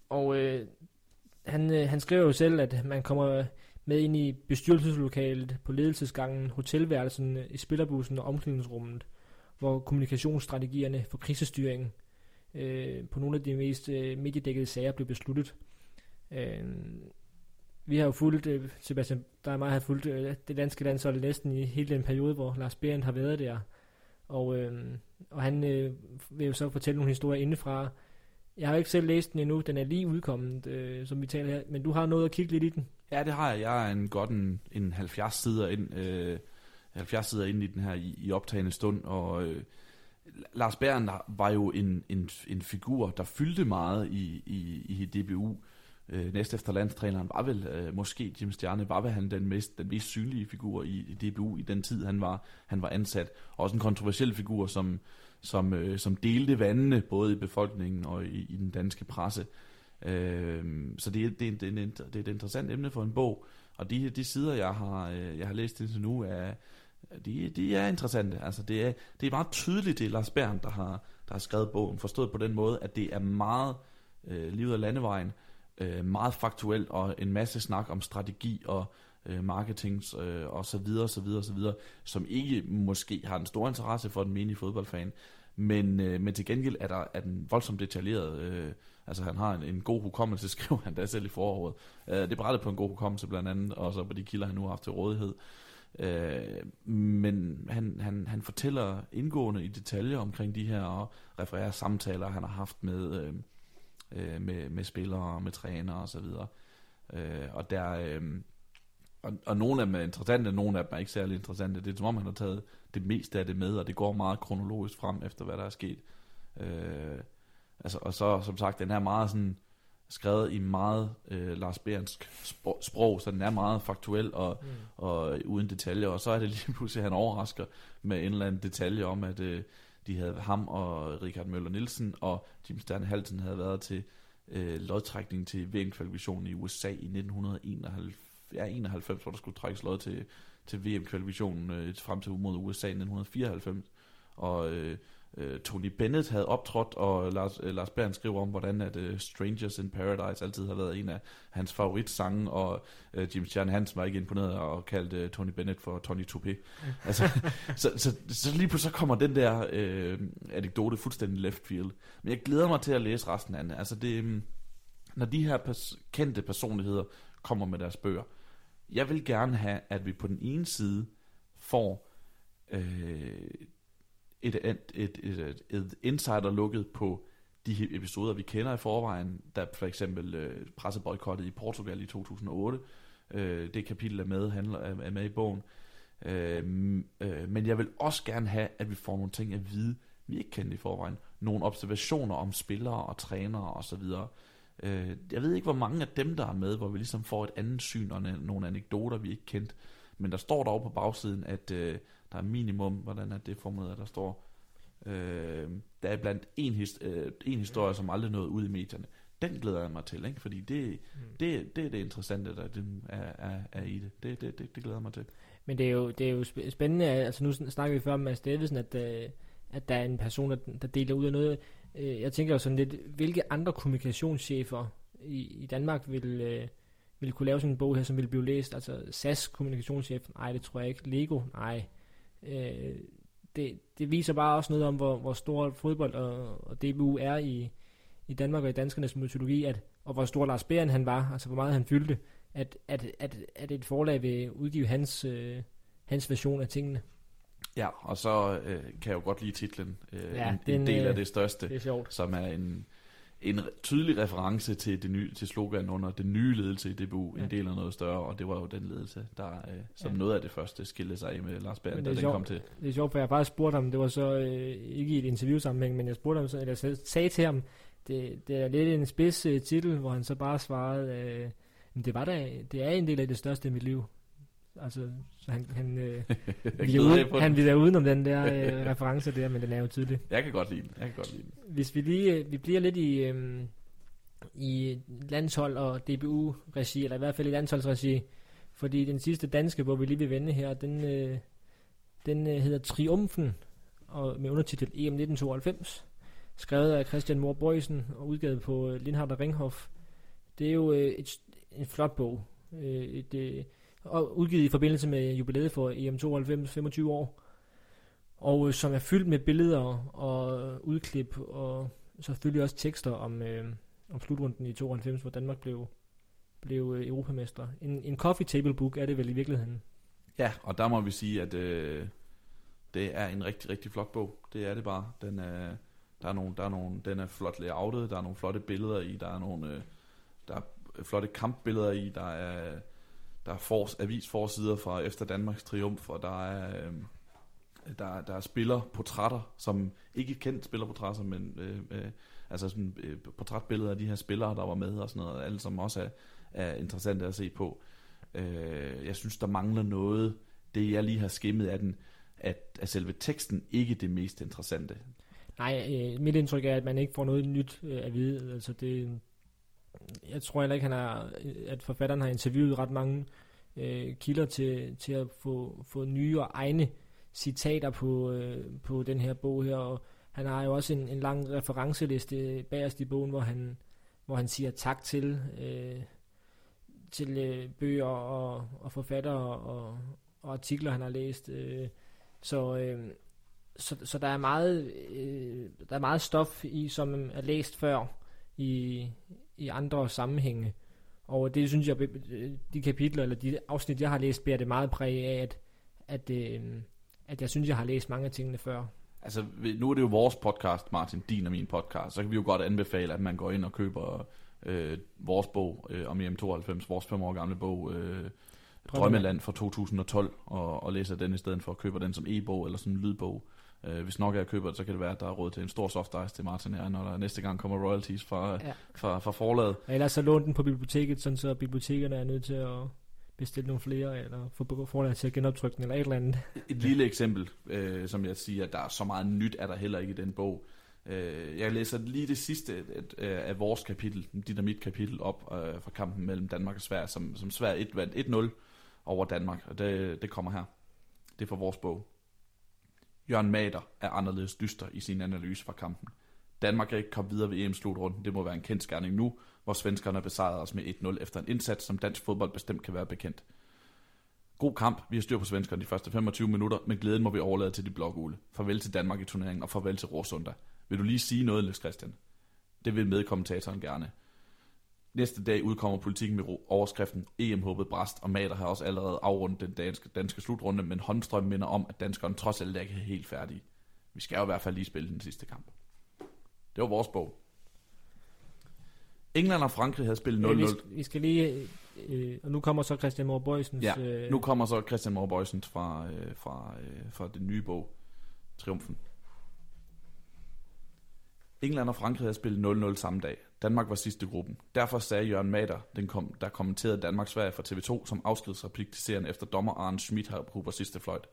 og øh, han, øh, han skriver jo selv, at man kommer med ind i bestyrelseslokalet på ledelsesgangen, hotelværelsen, øh, i spillerbussen og omklædningsrummet, hvor kommunikationsstrategierne for krisestyringen øh, på nogle af de mest øh, mediedækkede sager blev besluttet. Øh, vi har jo fulgt, øh, Sebastian, der er meget har fulgt øh, det danske landshold næsten i hele den periode, hvor Lars Behrendt har været der. Og, øh, og han øh, vil jo så fortælle nogle historier indefra. Jeg har ikke selv læst den endnu, den er lige udkommet, øh, som vi taler her, men du har noget at kigge lidt i den. Ja, det har jeg. Jeg er en godt en, en 70 sider ind, øh, 70 sider ind i den her i, i optagende stund, og øh, Lars Bæren var jo en, en, en figur, der fyldte meget i, i, i DBU. Øh, næst efter landstræneren var vel, øh, måske Jim Stjerne, var vel han den mest, den mest synlige figur i, i DBU i den tid, han var, han var ansat. Også en kontroversiel figur, som, som, øh, som delte vandene, både i befolkningen og i, i den danske presse. Øh, så det, det, det, det, det er et interessant emne for en bog, og de, de sider, jeg har, øh, jeg har læst indtil nu, er, de, de er interessante. Altså, det, er, det er meget tydeligt, det er Lars Bern, der har, der har skrevet bogen, forstået på den måde, at det er meget øh, livet af landevejen, øh, meget faktuelt, og en masse snak om strategi og øh, marketing øh, og så videre, så videre, så videre, som ikke måske har en stor interesse for den menige fodboldfan, men, øh, men til gengæld er, der, er den voldsomt detaljeret. Øh, altså han har en, en god hukommelse, skriver han da selv i foråret. Øh, det brætter på en god hukommelse blandt andet, og så på de kilder, han nu har haft til rådighed. Øh, men han, han, han fortæller indgående i detaljer omkring de her, og refererer samtaler, han har haft med, øh, øh med, med spillere, med trænere osv. Øh, og der... Øh, og, og nogle af dem er interessante, nogle af dem er ikke særlig interessante. Det er som om, han har taget det meste af det med, og det går meget kronologisk frem efter, hvad der er sket. Øh, altså, og så, som sagt, den er meget sådan skrevet i meget øh, Lars Bernsk sprog, så den er meget faktuel og, mm. og uden detaljer, og så er det lige pludselig, at han overrasker med en eller anden detalje om, at øh, de havde ham og Richard Møller Nielsen og Jim Sterne Halsen havde været til øh, lodtrækning til VM-kvalifikationen i USA i 1991, ja, 91, hvor der skulle trækkes lod til, til VM-kvalifikationen øh, frem til mod USA i 1994. Og øh, øh, Tony Bennett havde optrådt, og Lars, øh, Lars Bern skriver om, hvordan at uh, Strangers in Paradise altid har været en af hans favoritsange, og uh, Jim Stjern Hansen var ikke imponeret og kaldte uh, Tony Bennett for Tony Toupé. altså, så, så, så lige pludselig så kommer den der øh, anekdote fuldstændig left field. Men jeg glæder mig til at læse resten af den. Altså det, mm, når de her pers- kendte personligheder kommer med deres bøger, jeg vil gerne have, at vi på den ene side får øh, et, et, et, et, et insider lukket på de episoder, vi kender i forvejen, der for eksempel øh, presseboykottet i Portugal i 2008, øh, det kapitel er med, handler, er med i bogen. Øh, øh, men jeg vil også gerne have, at vi får nogle ting at vide, vi ikke kendte i forvejen. Nogle observationer om spillere og trænere osv. Øh, jeg ved ikke, hvor mange af dem, der er med, hvor vi ligesom får et andet syn og nogle anekdoter, vi ikke kendte. Men der står dog på bagsiden, at øh, der er minimum, hvordan er det formuleret, der står, øh, der er blandt en, his, øh, en historie, som aldrig nåede ud i medierne. Den glæder jeg mig til, ikke? fordi det, mm. det, det er det interessante, der det er, er, er i det. Det, det, det. det glæder jeg mig til. Men det er jo, det er jo spændende, altså nu snakker vi før om Mads Davidsen, at, øh, at der er en person, der, der deler ud af noget. Øh, jeg tænker jo sådan lidt, hvilke andre kommunikationschefer i, i Danmark vil, øh, vil kunne lave sådan en bog her, som vil blive læst? Altså SAS kommunikationschef? Nej, det tror jeg ikke. Lego? Nej. Øh, det, det viser bare også noget om, hvor, hvor stor fodbold og, og DBU er i, i Danmark og i danskernes mytologi, at, og hvor stor Lars Bæren han var, altså hvor meget han fyldte, at, at, at, at et forlag vil udgive hans, øh, hans version af tingene. Ja, og så øh, kan jeg jo godt lide titlen, øh, ja, en, den, en del af øh, det største, det er som er en, en tydelig reference til, det nye, til slogan under den nye ledelse i DBU, ja. en del af noget større, og det var jo den ledelse, der øh, som ja. noget af det første skilte sig af med Lars Berg, da den sjovt, kom til. Det er sjovt, for jeg bare spurgte ham, det var så øh, ikke i et interview sammenhæng, men jeg spurgte ham, så, eller jeg sagde til ham, det, det er lidt en spids øh, titel, hvor han så bare svarede, øh, det var da, det er en del af det største i mit liv. Altså, så han, han, øh, vi uden, han vil uden om den der øh, reference der, men den er jo tydelig. Jeg kan godt lide den. Jeg kan godt lide den. Hvis vi lige, øh, vi bliver lidt i, øh, i landshold og DBU-regi, eller i hvert fald i landsholdsregi, fordi den sidste danske, hvor vi lige vil vende her, den, øh, den øh, hedder Triumfen, og med undertitel EM 1992, skrevet af Christian Mor Bøjsen og udgivet på øh, Lindhardt og Ringhof. Det er jo øh, et, en flot bog. Øh, et, øh, og udgivet i forbindelse med jubilæet for EM92 25 år, og øh, som er fyldt med billeder og udklip, og selvfølgelig også tekster om, øh, om slutrunden i 92, hvor Danmark blev, blev øh, europamester. En, en coffee table book er det vel i virkeligheden. Ja, og der må vi sige, at øh, det er en rigtig, rigtig flot bog. Det er det bare. Den er, der er nogle, der er nogle, den er flot layoutet, der er nogle flotte billeder i, der er nogle øh, der er flotte kampbilleder i, der er der er for, avisforsider fra efter Danmarks triumf, og der er, øh, der, der er spillerportrætter, som ikke kendt spillerportrætter, men øh, øh, altså sådan, øh, portrætbilleder af de her spillere, der var med og sådan noget, alle som også er, er interessante at se på. Øh, jeg synes, der mangler noget, det jeg lige har skimmet af den, at, at selve teksten ikke det mest interessante. Nej, øh, mit indtryk er, at man ikke får noget nyt øh, at vide. Altså det, jeg tror heller ikke, han har, at forfatteren har interviewet ret mange øh, kilder til, til at få, få nye og egne citater på, øh, på den her bog her, og han har jo også en, en lang referenceliste bagerst i bogen, hvor han, hvor han siger tak til, øh, til øh, bøger og, og forfattere og, og artikler, han har læst. Øh, så, øh, så, så der er meget øh, der er meget stof i, som er læst før i, i andre sammenhænge. Og det synes jeg, de kapitler eller de afsnit, jeg har læst, bærer det meget præg af, at, at, øh, at jeg synes, jeg har læst mange af tingene før. Altså, nu er det jo vores podcast, Martin, din og min podcast, så kan vi jo godt anbefale, at man går ind og køber øh, vores bog øh, om EM92, vores fem år gamle bog, øh, Drømmeland fra 2012, og, og læser den i stedet for at købe den som e-bog eller som lydbog. Øh, hvis nok jeg køber det, så kan det være, at der er råd til en stor soft ice til Martin her, når der næste gang kommer royalties fra, ja. fra, fra forlaget. Ellers så lån den på biblioteket, sådan så bibliotekerne er nødt til at bestille nogle flere, eller få forlaget til at genoptrykke den, eller et eller andet. Et lille eksempel, øh, som jeg siger, at der er så meget nyt, er der heller ikke i den bog. Øh, jeg læser lige det sidste af, af vores kapitel, dit og mit kapitel, op øh, fra kampen mellem Danmark og Sverige, som, som Sverige 1 vandt 1-0 over Danmark, og det, det kommer her. Det er fra vores bog. Jørgen Mader er anderledes dyster i sin analyse fra kampen. Danmark er ikke kommet videre ved EM-slutrunden. Det må være en kendskærning nu, hvor svenskerne besejrede os med 1-0 efter en indsats, som dansk fodbold bestemt kan være bekendt. God kamp. Vi har styr på svenskerne de første 25 minutter, men glæden må vi overlade til de blågule. Farvel til Danmark i turneringen, og farvel til Råsunda. Vil du lige sige noget, Niels Christian? Det vil medkommentatoren gerne. Næste dag udkommer politikken med overskriften EM-håbet bræst, og Mader har også allerede afrundet den danske, danske slutrunde, men Holmstrøm minder om, at danskerne trods alt ikke er helt færdige. Vi skal jo i hvert fald lige spille den sidste kamp. Det var vores bog. England og Frankrig havde spillet 0-0. Øh, vi, skal, vi skal lige... Øh, og nu kommer så Christian Moore Bøjsens... Ja, øh, nu kommer så Christian Moore Bøjsens fra, øh, fra, øh, fra den nye bog, Triumfen. England og Frankrig havde spillet 0-0 samme dag. Danmark var sidste gruppen. Derfor sagde Jørgen Mader, den kom, der kommenterede Danmark Sverige fra TV2, som afskedsreplik til serien efter dommer Arne Schmidt har på sidste fløjt.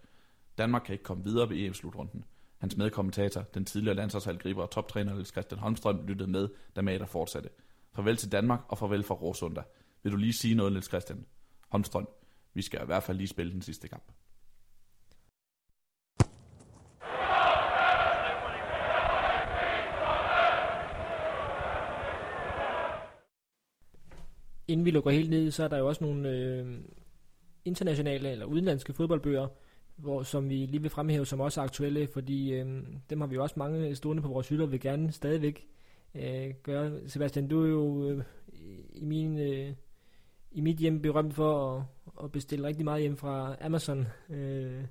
Danmark kan ikke komme videre ved EM-slutrunden. Hans medkommentator, den tidligere landsholdshalvgriber og toptræner Niels Christian Holmstrøm, lyttede med, da Mader fortsatte. Farvel til Danmark og farvel fra Råsunda. Vil du lige sige noget, Niels Christian? Holmstrøm, vi skal i hvert fald lige spille den sidste kamp. Inden vi lukker helt ned, så er der jo også nogle øh, internationale eller udenlandske fodboldbøger, hvor, som vi lige vil fremhæve som også er aktuelle, fordi øh, dem har vi jo også mange stående på vores hylder, vil gerne stadigvæk øh, gøre. Sebastian, du er jo øh, i, min, øh, i mit hjem berømt for at, at bestille rigtig meget hjem fra Amazon øh,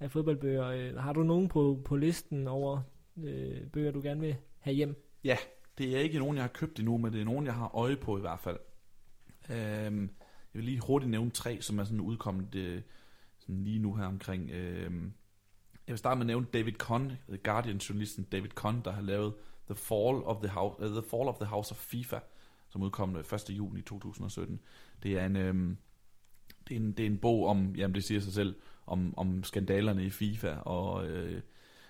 af fodboldbøger. Øh, har du nogen på, på listen over øh, bøger, du gerne vil have hjem? Ja, det er ikke nogen, jeg har købt endnu, men det er nogen, jeg har øje på i hvert fald. Øhm, jeg vil lige hurtigt nævne tre, som er sådan udkommet øh, sådan lige nu her omkring. Øhm, jeg vil starte med at nævne David Conn, The Guardian-journalisten David Conn, der har lavet The Fall of the House, uh, øh, the Fall of the House of FIFA, som udkom øh, 1. juni 2017. Det er en, øhm, det er en, det er en bog om, jamen det siger sig selv, om, om skandalerne i FIFA, og øh,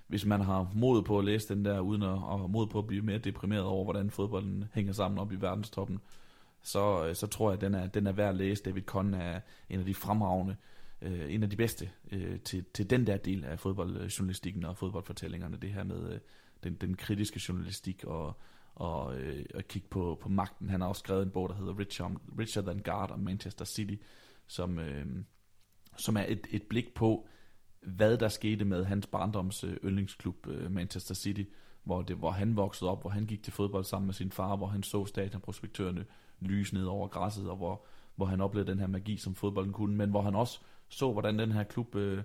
hvis man har mod på at læse den der, uden at, og mod på at blive mere deprimeret over, hvordan fodbolden hænger sammen op i verdenstoppen, øh, så øh, så tror jeg, at den er, den er værd at læse. David Kohn er en af de fremragende, øh, en af de bedste øh, til, til den der del af fodboldjournalistikken og fodboldfortællingerne. Det her med øh, den, den kritiske journalistik og, og øh, at kigge på, på magten. Han har også skrevet en bog, der hedder Richer, Richard Than Guard om Manchester City, som, øh, som er et, et blik på, hvad der skete med hans barndoms øh, yndlingsklub øh, Manchester City, hvor, det, hvor han voksede op, hvor han gik til fodbold sammen med sin far, hvor han så stadionprospektørerne lyse ned over græsset, og hvor, hvor han oplevede den her magi, som fodbolden kunne, men hvor han også så, hvordan den her klub øh,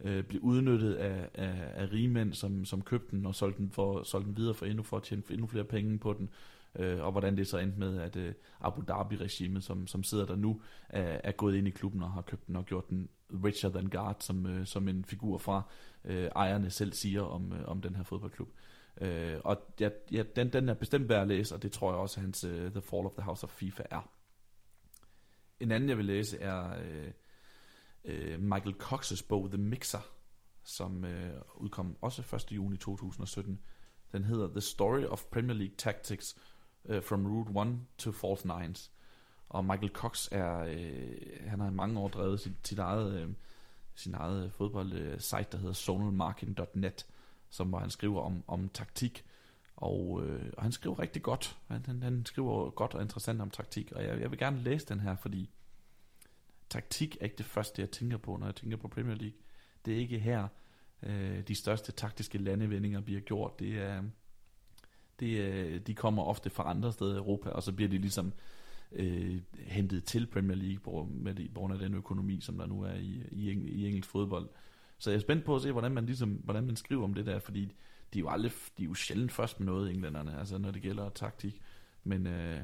øh, blev udnyttet af, af, af rigmænd, som, som købte den og solgte den, for, solgte den videre for endnu, for at tjene endnu flere penge på den, øh, og hvordan det så endte med, at øh, Abu Dhabi-regimet, som, som sidder der nu, er, er gået ind i klubben og har købt den og gjort den richer than God, som, øh, som en figur fra øh, ejerne selv siger om, øh, om den her fodboldklub. Øh, Øh, og ja, ja, den, den er bestemt værd at læse, og det tror jeg også, at hans uh, The Fall of the House of FIFA er. En anden, jeg vil læse, er øh, øh, Michael Cox's bog The Mixer, som øh, udkom også 1. juni 2017. Den hedder The Story of Premier League Tactics uh, from Route 1 to False Nines. Og Michael Cox er, øh, han har i mange år drevet sit, sit eget, øh, sin eget fodboldsite, øh, der hedder zonalmarking.net, som hvor han skriver om, om taktik. Og, øh, og han skriver rigtig godt. Han, han, han skriver godt og interessant om taktik. Og jeg, jeg vil gerne læse den her, fordi taktik er ikke det første, jeg tænker på, når jeg tænker på Premier League. Det er ikke her, øh, de største taktiske landevendinger bliver gjort. Det er, det, er, de kommer ofte fra andre steder i Europa, og så bliver de ligesom øh, hentet til Premier League på, med de, på grund af den økonomi, som der nu er i, i, i engelsk fodbold. Så jeg er spændt på at se, hvordan man, ligesom, hvordan man skriver om det der, fordi de er jo, aldrig, de er jo sjældent først med noget, englænderne, altså når det gælder taktik. Men, øh,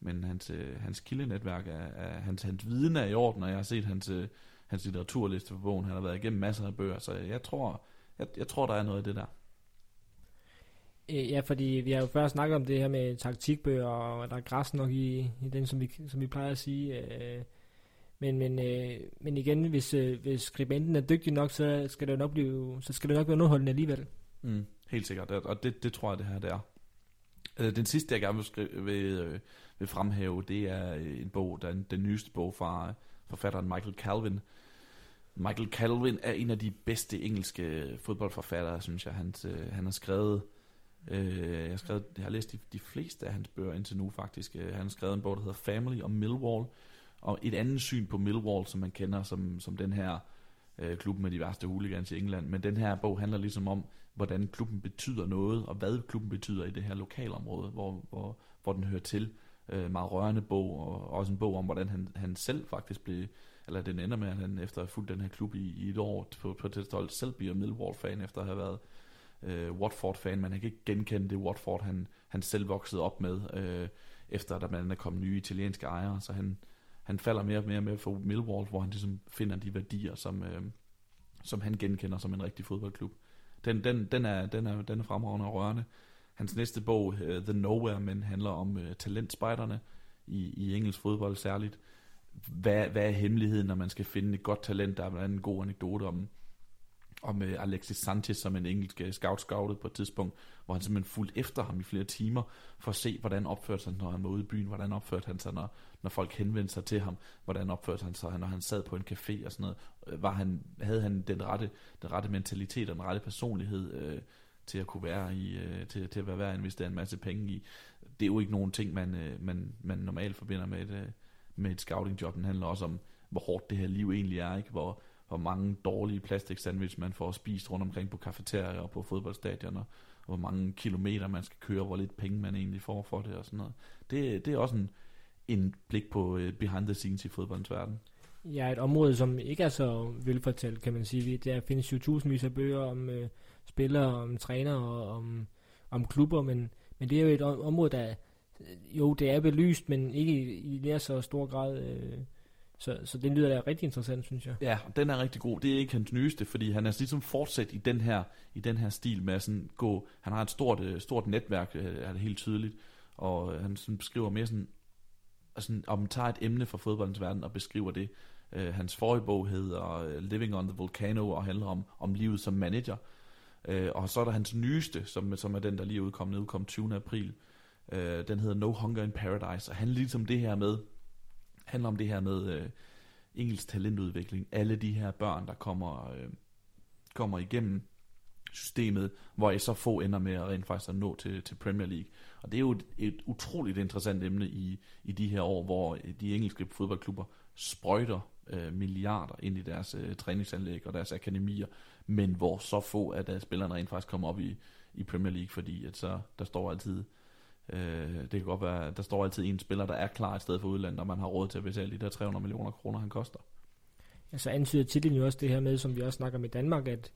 men hans, øh, hans kildenetværk, er, er, hans, hans viden er i orden, og jeg har set hans, øh, hans litteraturliste på bogen. Han har været igennem masser af bøger, så jeg tror, jeg, jeg tror der er noget af det der. Øh, ja, fordi vi har jo før snakket om det her med taktikbøger, og der er græs nok i, i den, som vi, som vi plejer at sige. Øh, men, men, øh, men igen, hvis, øh, hvis skribenten er dygtig nok, så skal det nok, blive, så skal det nok være underholdende alligevel. Mm, helt sikkert, og det, det tror jeg, det her det er. Øh, den sidste, jeg gerne vil, skrive, vil, øh, vil fremhæve, det er øh, en bog, den, den nyeste bog fra øh, forfatteren Michael Calvin. Michael Calvin er en af de bedste engelske fodboldforfattere, synes jeg. Han, øh, han har skrevet, øh, jeg, har skrevet, jeg har læst de, de fleste af hans bøger indtil nu faktisk. Øh, han har skrevet en bog, der hedder Family og Millwall, og et andet syn på Millwall, som man kender som, som den her øh, klub med de værste hooligans i England. Men den her bog handler ligesom om, hvordan klubben betyder noget, og hvad klubben betyder i det her lokalområde, hvor, hvor, hvor den hører til. Øh, meget rørende bog, og også en bog om, hvordan han, han selv faktisk blev, eller den ender med, at han efter at have fulgt den her klub i, i et år på, på det stolt selv bliver Millwall-fan, efter at have været øh, Watford-fan, men han kan ikke genkende det Watford, han, han selv voksede op med. Øh, efter der blandt andet kom nye italienske ejere, så han, han falder mere og mere med for Millwall, hvor han ligesom finder de værdier, som, øh, som han genkender som en rigtig fodboldklub. Den, den, den, er, den, er, den er fremragende og rørende. Hans næste bog, uh, The Nowhere Men, handler om øh, uh, talentspejderne i, i engelsk fodbold særligt. Hvad, hvad er hemmeligheden, når man skal finde et godt talent? Der er en god anekdote om, om med Alexis Sanchez, som en engelsk øh, scout scoutet på et tidspunkt, hvor han simpelthen fulgte efter ham i flere timer, for at se, hvordan opførte han, når han var ude i byen, hvordan opførte han sig, når, når folk henvendte sig til ham, hvordan opførte han sig, når han sad på en café og sådan noget. Øh, var han, havde han den rette, den rette mentalitet og den rette personlighed, øh, til at kunne være i, øh, til, til at være værd at en masse penge i. Det er jo ikke nogen ting, man, øh, man, man normalt forbinder med et, øh, med et scouting-job. Den handler også om, hvor hårdt det her liv egentlig er, ikke? Hvor, hvor mange dårlige plastik sandwich man får spist rundt omkring på kafeterier og på fodboldstadioner, og hvor mange kilometer man skal køre, hvor lidt penge man egentlig får for det og sådan noget. Det, det er også en, en blik på øh, behind the scenes i fodboldens verden. Ja, et område, som ikke er så velfortalt, kan man sige. Der findes jo tusindvis af bøger om øh, spillere, om træner og om, om klubber, men, men det er jo et område, der øh, jo, det er belyst, men ikke i, i nær så stor grad. Øh, så, så det lyder da rigtig interessant, synes jeg. Ja, den er rigtig god. Det er ikke hans nyeste, fordi han er ligesom fortsat i den her, i den her stil med at sådan gå... Han har et stort, øh, stort netværk, øh, er det helt tydeligt, og øh, han sådan beskriver mere sådan, altså, om tager et emne fra fodboldens verden og beskriver det. Uh, hans forrige bog hedder Living on the Volcano og handler om, om livet som manager. Øh, og så er der hans nyeste, som, som er den, der lige er udkommet, udkom 20. april. Øh, den hedder No Hunger in Paradise, og han ligesom det her med, handler om det her med øh, engelsk talentudvikling. Alle de her børn, der kommer, øh, kommer igennem systemet, hvor jeg så få ender med at rent faktisk at nå til, til Premier League. Og det er jo et, et utroligt interessant emne i, i de her år, hvor de engelske fodboldklubber sprøjter øh, milliarder ind i deres øh, træningsanlæg og deres akademier, men hvor så få af deres spillere rent faktisk kommer op i, i Premier League, fordi at så, der står altid øh, det kan godt være, der står altid en spiller, der er klar i stedet for udlandet, og man har råd til at betale de der 300 millioner kroner, han koster. Ja, så antyder titlen jo også det her med, som vi også snakker i Danmark, at,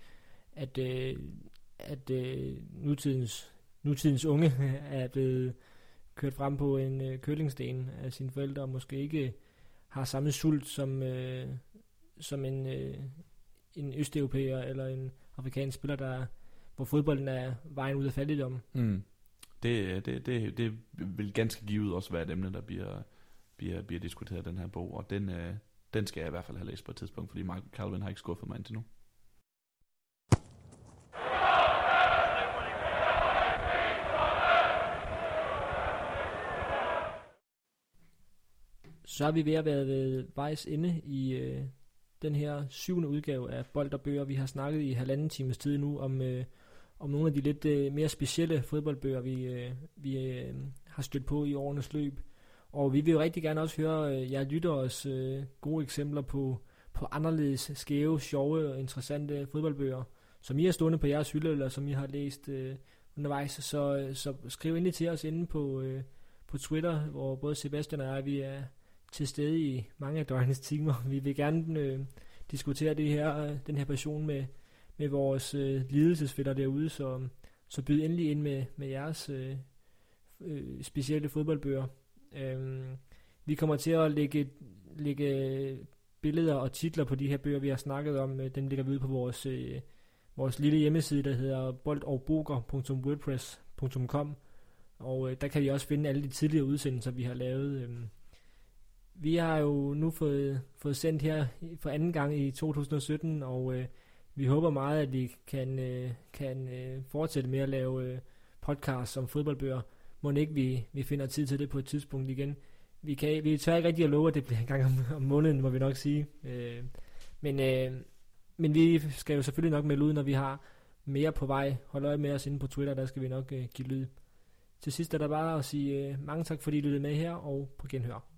at, øh, at øh, nutidens, nutidens unge er blevet kørt frem på en øh, kølingsten af sine forældre, og måske ikke har samme sult som, øh, som en, øh, en østeuropæer eller en afrikansk spiller, der, hvor fodbolden er vejen ud af fattigdom. Mm. Det, det, det, det vil ganske givet også være et emne, der bliver, bliver, bliver diskuteret i den her bog, og den, øh, den skal jeg i hvert fald have læst på et tidspunkt, fordi Michael Calvin har ikke skuffet mig indtil nu. så er vi ved at være ved vejs ende i øh, den her syvende udgave af Bold og Bøger. Vi har snakket i halvanden times tid nu om, øh, om nogle af de lidt øh, mere specielle fodboldbøger, vi, øh, vi øh, har stødt på i årenes løb. Og vi vil jo rigtig gerne også høre øh, jer lytteres øh, gode eksempler på, på anderledes skæve, sjove og interessante fodboldbøger, som I har stående på jeres hylde, eller som I har læst øh, undervejs. Så, øh, så skriv endelig til os inde på, øh, på Twitter, hvor både Sebastian og jeg vi er til stede i mange af døgnets timer. Vi vil gerne øh, diskutere det her, øh, den her passion med, med vores øh, lidelsesfælder derude, så, så byd endelig ind med, med jeres øh, øh, specielle fodboldbøger. Øh, vi kommer til at lægge, lægge billeder og titler på de her bøger, vi har snakket om. Øh, dem ligger vi ude på vores, øh, vores lille hjemmeside, der hedder boldogboger.wordpress.com og øh, der kan vi også finde alle de tidligere udsendelser, vi har lavet. Øh, vi har jo nu fået, fået sendt her for anden gang i 2017, og øh, vi håber meget, at vi kan, øh, kan øh, fortsætte med at lave øh, podcasts om fodboldbøger. Må ikke vi, vi finder tid til det på et tidspunkt igen. Vi, kan, vi tør ikke rigtig at love, at det bliver en gang om, om måneden, må vi nok sige. Øh, men, øh, men vi skal jo selvfølgelig nok melde ud, når vi har mere på vej. Hold øje med os inde på Twitter, der skal vi nok øh, give lyd. Til sidst er der bare at sige øh, mange tak, fordi I lyttede med her, og på genhør.